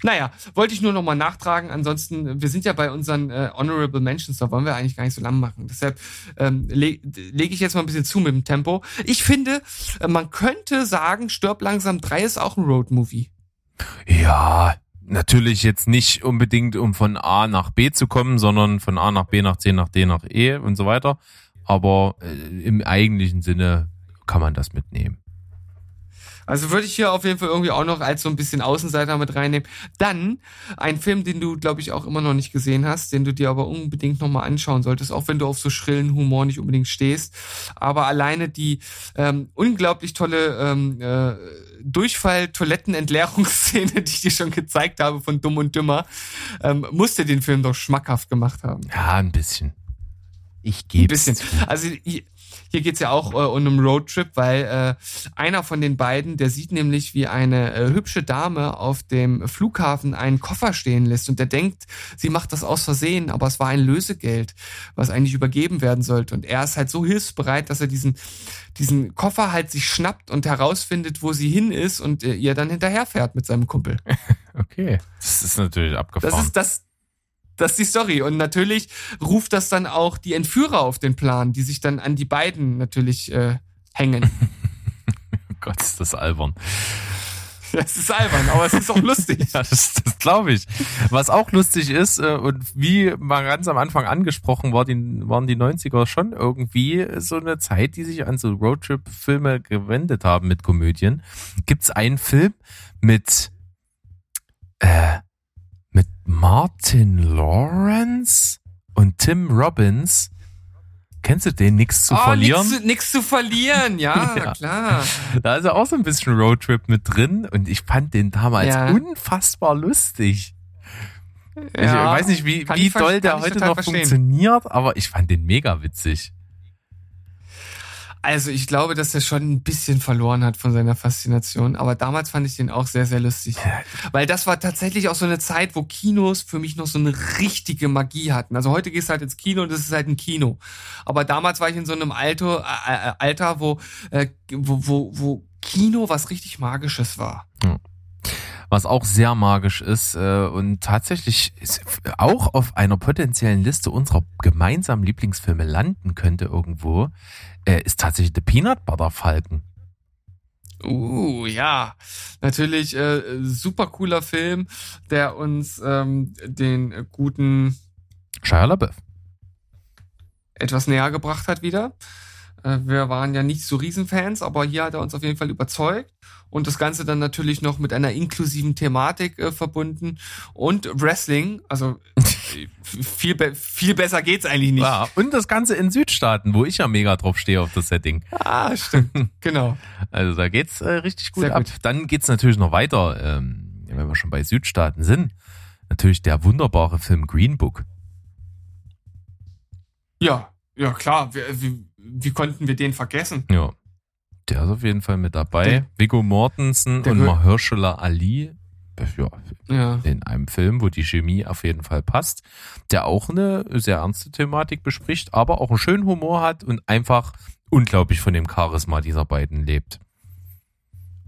Speaker 1: Naja, wollte ich nur noch mal nachtragen. Ansonsten, wir sind ja bei unseren äh, Honorable Mentions, da wollen wir eigentlich gar nicht so lang machen. Deshalb ähm, le lege ich jetzt mal ein bisschen zu mit dem Tempo. Ich finde, äh, man könnte sagen, Stirb langsam 3 ist auch ein Road-Movie.
Speaker 2: Ja, natürlich jetzt nicht unbedingt, um von A nach B zu kommen, sondern von A nach B nach C nach D nach E und so weiter. Aber äh, im eigentlichen Sinne kann man das mitnehmen.
Speaker 1: Also würde ich hier auf jeden Fall irgendwie auch noch als so ein bisschen Außenseiter mit reinnehmen. Dann ein Film, den du, glaube ich, auch immer noch nicht gesehen hast, den du dir aber unbedingt nochmal anschauen solltest, auch wenn du auf so schrillen Humor nicht unbedingt stehst. Aber alleine die ähm, unglaublich tolle ähm, äh, Durchfall-Toiletten-Entleerungsszene, die ich dir schon gezeigt habe von Dumm und Dümmer, ähm, musste den Film doch schmackhaft gemacht haben.
Speaker 2: Ja, ein bisschen. Ich
Speaker 1: Ein
Speaker 2: gebe
Speaker 1: bisschen. Also hier, hier geht's ja auch äh, um einen Roadtrip, weil äh, einer von den beiden, der sieht nämlich, wie eine äh, hübsche Dame auf dem Flughafen einen Koffer stehen lässt und der denkt, sie macht das aus Versehen, aber es war ein Lösegeld, was eigentlich übergeben werden sollte. Und er ist halt so hilfsbereit, dass er diesen, diesen Koffer halt sich schnappt und herausfindet, wo sie hin ist und äh, ihr dann hinterherfährt mit seinem Kumpel.
Speaker 2: Okay. Das ist natürlich abgefahren.
Speaker 1: Das ist das. Das ist die Story. Und natürlich ruft das dann auch die Entführer auf den Plan, die sich dann an die beiden natürlich äh, hängen.
Speaker 2: oh Gott, ist das albern.
Speaker 1: Das ist albern, aber es ist auch lustig.
Speaker 2: Ja, das, das glaube ich. Was auch lustig ist äh, und wie mal ganz am Anfang angesprochen war, die, waren die 90er schon irgendwie so eine Zeit, die sich an so Roadtrip-Filme gewendet haben mit Komödien. Gibt's einen Film mit äh, mit Martin Lawrence und Tim Robbins. Kennst du den? Nix zu
Speaker 1: oh,
Speaker 2: verlieren?
Speaker 1: Nix zu, nix zu verlieren, ja,
Speaker 2: Ja.
Speaker 1: klar.
Speaker 2: Da ist ja auch so ein bisschen Roadtrip mit drin und ich fand den damals
Speaker 1: Ja.
Speaker 2: unfassbar lustig. Ich
Speaker 1: Ja,
Speaker 2: weiß nicht, wie, wie
Speaker 1: ich
Speaker 2: doll der
Speaker 1: ich
Speaker 2: heute noch
Speaker 1: verstehen.
Speaker 2: funktioniert, aber ich fand den mega witzig.
Speaker 1: Also ich glaube, dass er schon ein bisschen verloren hat von seiner Faszination, aber damals fand ich den auch sehr, sehr lustig. Weil das war tatsächlich auch so eine Zeit, wo Kinos für mich noch so eine richtige Magie hatten. Also heute gehst du halt ins Kino und das ist halt ein Kino. Aber damals war ich in so einem Alter, äh, äh, Alter wo, äh, wo, wo, wo Kino was richtig Magisches war.
Speaker 2: was auch sehr magisch ist äh, und tatsächlich ist auch auf einer potenziellen Liste unserer gemeinsamen Lieblingsfilme landen könnte irgendwo, äh, ist tatsächlich The Peanut Butter Falcon.
Speaker 1: Uh, ja. Natürlich äh, super cooler Film, der uns ähm, den guten
Speaker 2: Shia LaBeouf.
Speaker 1: etwas näher gebracht hat wieder. Äh, Wir waren ja nicht so Riesenfans, aber hier hat er uns auf jeden Fall überzeugt. Und das Ganze dann natürlich noch mit einer inklusiven Thematik äh, verbunden. Und Wrestling, also äh, viel, be viel besser geht's eigentlich nicht.
Speaker 2: Ja, und das Ganze in Südstaaten, wo ich ja mega drauf stehe auf das Setting.
Speaker 1: Ah, stimmt. genau.
Speaker 2: Also da geht's äh, richtig gut
Speaker 1: Sehr
Speaker 2: ab.
Speaker 1: gut.
Speaker 2: Dann geht's natürlich noch weiter, ähm, wenn wir schon bei Südstaaten sind. Natürlich der wunderbare Film Green Book.
Speaker 1: Ja, ja klar. Wie, wie, wie konnten wir den vergessen?
Speaker 2: Ja. Der ist auf jeden Fall mit dabei.
Speaker 1: Der-
Speaker 2: Viggo Mortensen und Mahershala Ali. äh, Ja,
Speaker 1: Ja.
Speaker 2: in einem Film, wo die Chemie auf jeden Fall passt, der auch eine sehr ernste Thematik bespricht, aber auch einen schönen Humor hat und einfach unglaublich von dem Charisma dieser beiden lebt.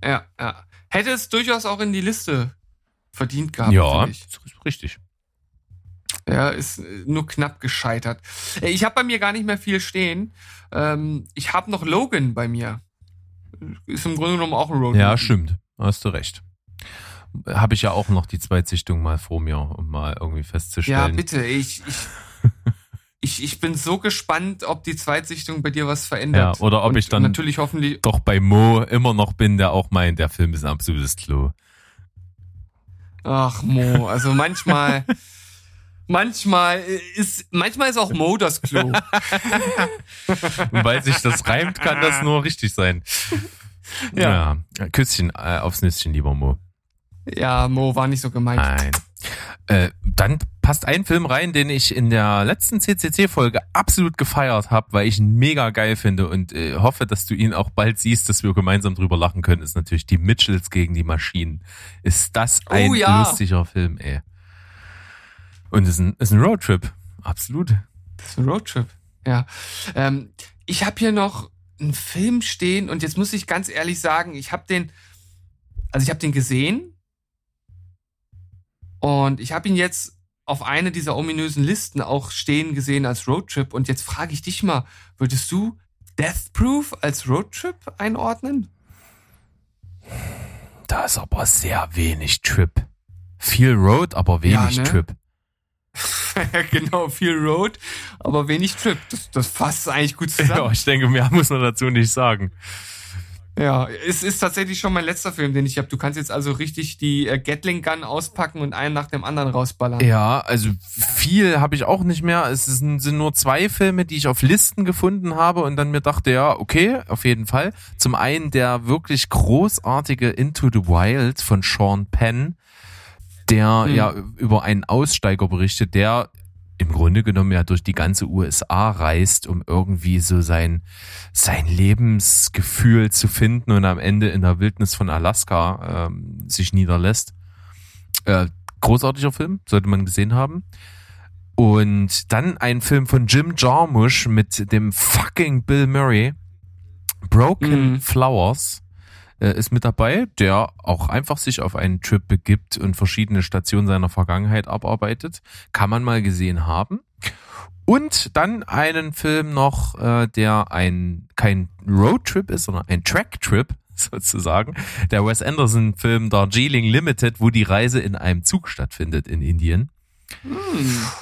Speaker 1: Ja, ja. Hätte es durchaus auch in die Liste verdient gehabt,
Speaker 2: ja, richtig.
Speaker 1: Ja, ist äh, nur knapp gescheitert. Ich habe bei mir gar nicht mehr viel stehen. Ähm, ich habe noch Logan bei mir. Ist im Grunde genommen auch ein Road.
Speaker 2: Ja, stimmt. Hast du recht. Habe ich ja auch noch die Zweitsichtung mal vor mir, um mal irgendwie
Speaker 1: Ja,
Speaker 2: festzustellen.
Speaker 1: bitte. Ich, ich, ich, ich bin so gespannt, ob die Zweitsichtung bei dir was verändert.
Speaker 2: Ja, oder ob
Speaker 1: Und
Speaker 2: ich dann-
Speaker 1: natürlich hoffentlich.
Speaker 2: Doch bei Mo immer noch bin, der auch meint, der Film ist ein absolutes Klo.
Speaker 1: Ach Mo, also manchmal. Manchmal ist, manchmal ist auch Mo das Klo.
Speaker 2: Weil sich das reimt, kann das nur richtig sein. Ja. Küsschen äh, aufs Nüsschen, lieber Mo.
Speaker 1: Ja, Mo war nicht so gemeint.
Speaker 2: Nein. Äh, dann passt ein Film rein, den ich in der letzten CCC-Folge absolut gefeiert habe, weil ich ihn mega geil finde und äh, hoffe, dass du ihn auch bald siehst, dass wir gemeinsam drüber lachen können, ist natürlich die Mitchells gegen die Maschinen. Ist das ein
Speaker 1: Oh ja.
Speaker 2: lustiger Film, ey. Und ist ein, ist ein Roadtrip. Absolut.
Speaker 1: Das ist ein Roadtrip. Ja. Ähm, ich habe hier noch einen Film stehen und jetzt muss ich ganz ehrlich sagen, ich habe den, also ich habe den gesehen und ich habe ihn jetzt auf eine dieser ominösen Listen auch stehen gesehen als Roadtrip und jetzt frage ich dich mal, würdest du Death Proof als Roadtrip einordnen?
Speaker 2: Da ist aber sehr wenig Trip. Viel Road, aber wenig
Speaker 1: Ja, ne?
Speaker 2: Trip.
Speaker 1: genau, viel Road, aber wenig Trip. Das, das fasst eigentlich gut
Speaker 2: Ja,
Speaker 1: zusammen.
Speaker 2: ich denke, mehr muss man dazu nicht sagen.
Speaker 1: Ja, es ist tatsächlich schon mein letzter Film, den ich habe. Du kannst jetzt also richtig die äh, Gatling Gun auspacken und einen nach dem anderen rausballern.
Speaker 2: Ja, also viel habe ich auch nicht mehr. Es sind nur zwei Filme, die ich auf Listen gefunden habe und dann mir dachte, ja, okay, auf jeden Fall. Zum einen der wirklich großartige Into the Wild von Sean Penn, der
Speaker 1: Mhm.
Speaker 2: ja über einen Aussteiger berichtet, der im Grunde genommen ja durch die ganze USA reist, um irgendwie so sein, sein Lebensgefühl zu finden und am Ende in der Wildnis von Alaska ähm, sich niederlässt. Äh, großartiger Film, sollte man gesehen haben. Und dann ein Film von Jim Jarmusch mit dem fucking Bill Murray. Broken
Speaker 1: Mhm.
Speaker 2: Flowers äh, ist mit dabei, der auch einfach sich auf einen Trip begibt und verschiedene Stationen seiner Vergangenheit abarbeitet. Kann man mal gesehen haben. Und dann einen Film noch, äh, der ein kein Roadtrip ist, sondern ein Tracktrip sozusagen. Der Wes Anderson-Film Darjeeling Limited, wo die Reise in einem Zug stattfindet in Indien.
Speaker 1: Hm,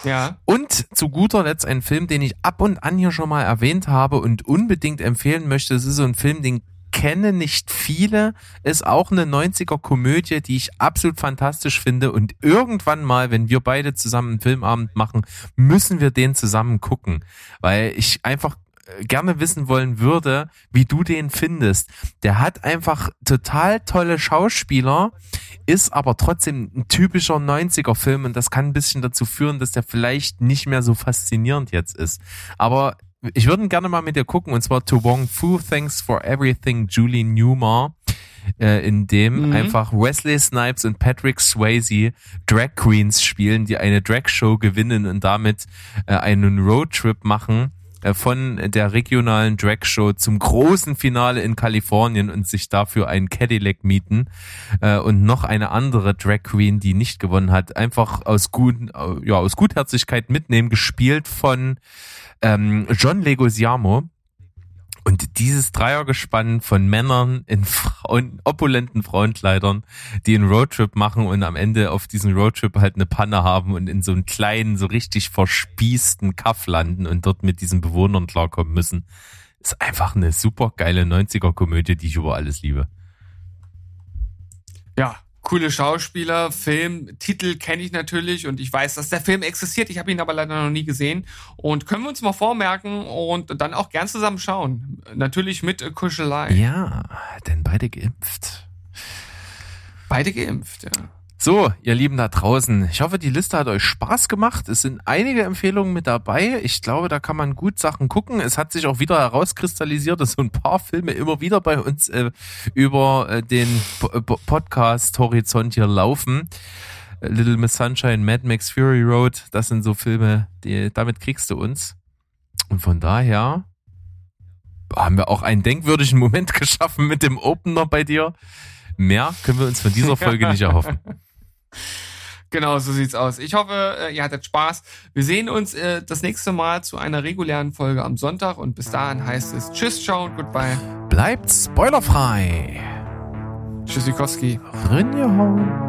Speaker 1: ja.
Speaker 2: Und zu guter Letzt ein Film, den ich ab und an hier schon mal erwähnt habe und unbedingt empfehlen möchte. Es ist so ein Film, den kennen nicht viele. Ist auch eine 90er Komödie, die ich absolut fantastisch finde. Und irgendwann mal, wenn wir beide zusammen einen Filmabend machen, müssen wir den zusammen gucken. Weil ich einfach äh, gerne wissen wollen würde, wie du den findest. Der hat einfach total tolle Schauspieler, ist aber trotzdem ein typischer 90er Film und das kann ein bisschen dazu führen, dass der vielleicht nicht mehr so faszinierend jetzt ist. Aber ich würde gerne mal mit dir gucken, und zwar To Wong Fu, Thanks for Everything, Julie Newmar, äh, in dem
Speaker 1: Mhm.
Speaker 2: einfach Wesley Snipes und Patrick Swayze Drag Queens spielen, die eine Drag Show gewinnen und damit äh, einen Roadtrip machen von der regionalen Drag Show zum großen Finale in Kalifornien und sich dafür einen Cadillac mieten äh, und noch eine andere Drag Queen, die nicht gewonnen hat, einfach aus gut, äh, ja, aus Gutherzigkeit mitnehmen, gespielt von ähm, John Legosiamo. Und dieses Dreiergespann von Männern in Frauen, opulenten Frauenkleidern, die einen Roadtrip machen und am Ende auf diesem Roadtrip halt eine Panne haben und in so einem kleinen, so richtig verspießten Kaff landen und dort mit diesen Bewohnern klarkommen müssen, ist einfach eine super geile 90er-Komödie, die ich über alles liebe.
Speaker 1: Ja, coole Schauspieler, Film, Titel kenne ich natürlich und ich weiß, dass der Film existiert. Ich habe ihn aber leider noch nie gesehen. Und können wir uns mal vormerken und dann auch gern zusammen schauen. Natürlich mit äh, Kuschelei.
Speaker 2: Ja, denn beide geimpft.
Speaker 1: Beide geimpft, ja.
Speaker 2: So, ihr Lieben da draußen, ich hoffe, die Liste hat euch Spaß gemacht. Es sind einige Empfehlungen mit dabei. Ich glaube, da kann man gut Sachen gucken. Es hat sich auch wieder herauskristallisiert, dass so ein paar Filme immer wieder bei uns äh, über äh, den P P Podcast-Horizont hier laufen. Äh, Little Miss Sunshine, Mad Max Fury Road, das sind so Filme, die, damit kriegst du uns. Und von daher haben wir auch einen denkwürdigen Moment geschaffen mit dem Opener bei dir. Mehr können wir uns von dieser Folge nicht erhoffen.
Speaker 1: Genau, so sieht's aus. Ich hoffe, äh, ihr hattet Spaß. Wir sehen uns äh, das nächste Mal zu einer regulären Folge am Sonntag und bis dahin heißt es Tschüss, ciao und goodbye.
Speaker 2: Bleibt spoilerfrei.
Speaker 1: Tschüssikowski.
Speaker 2: Rinjehauen.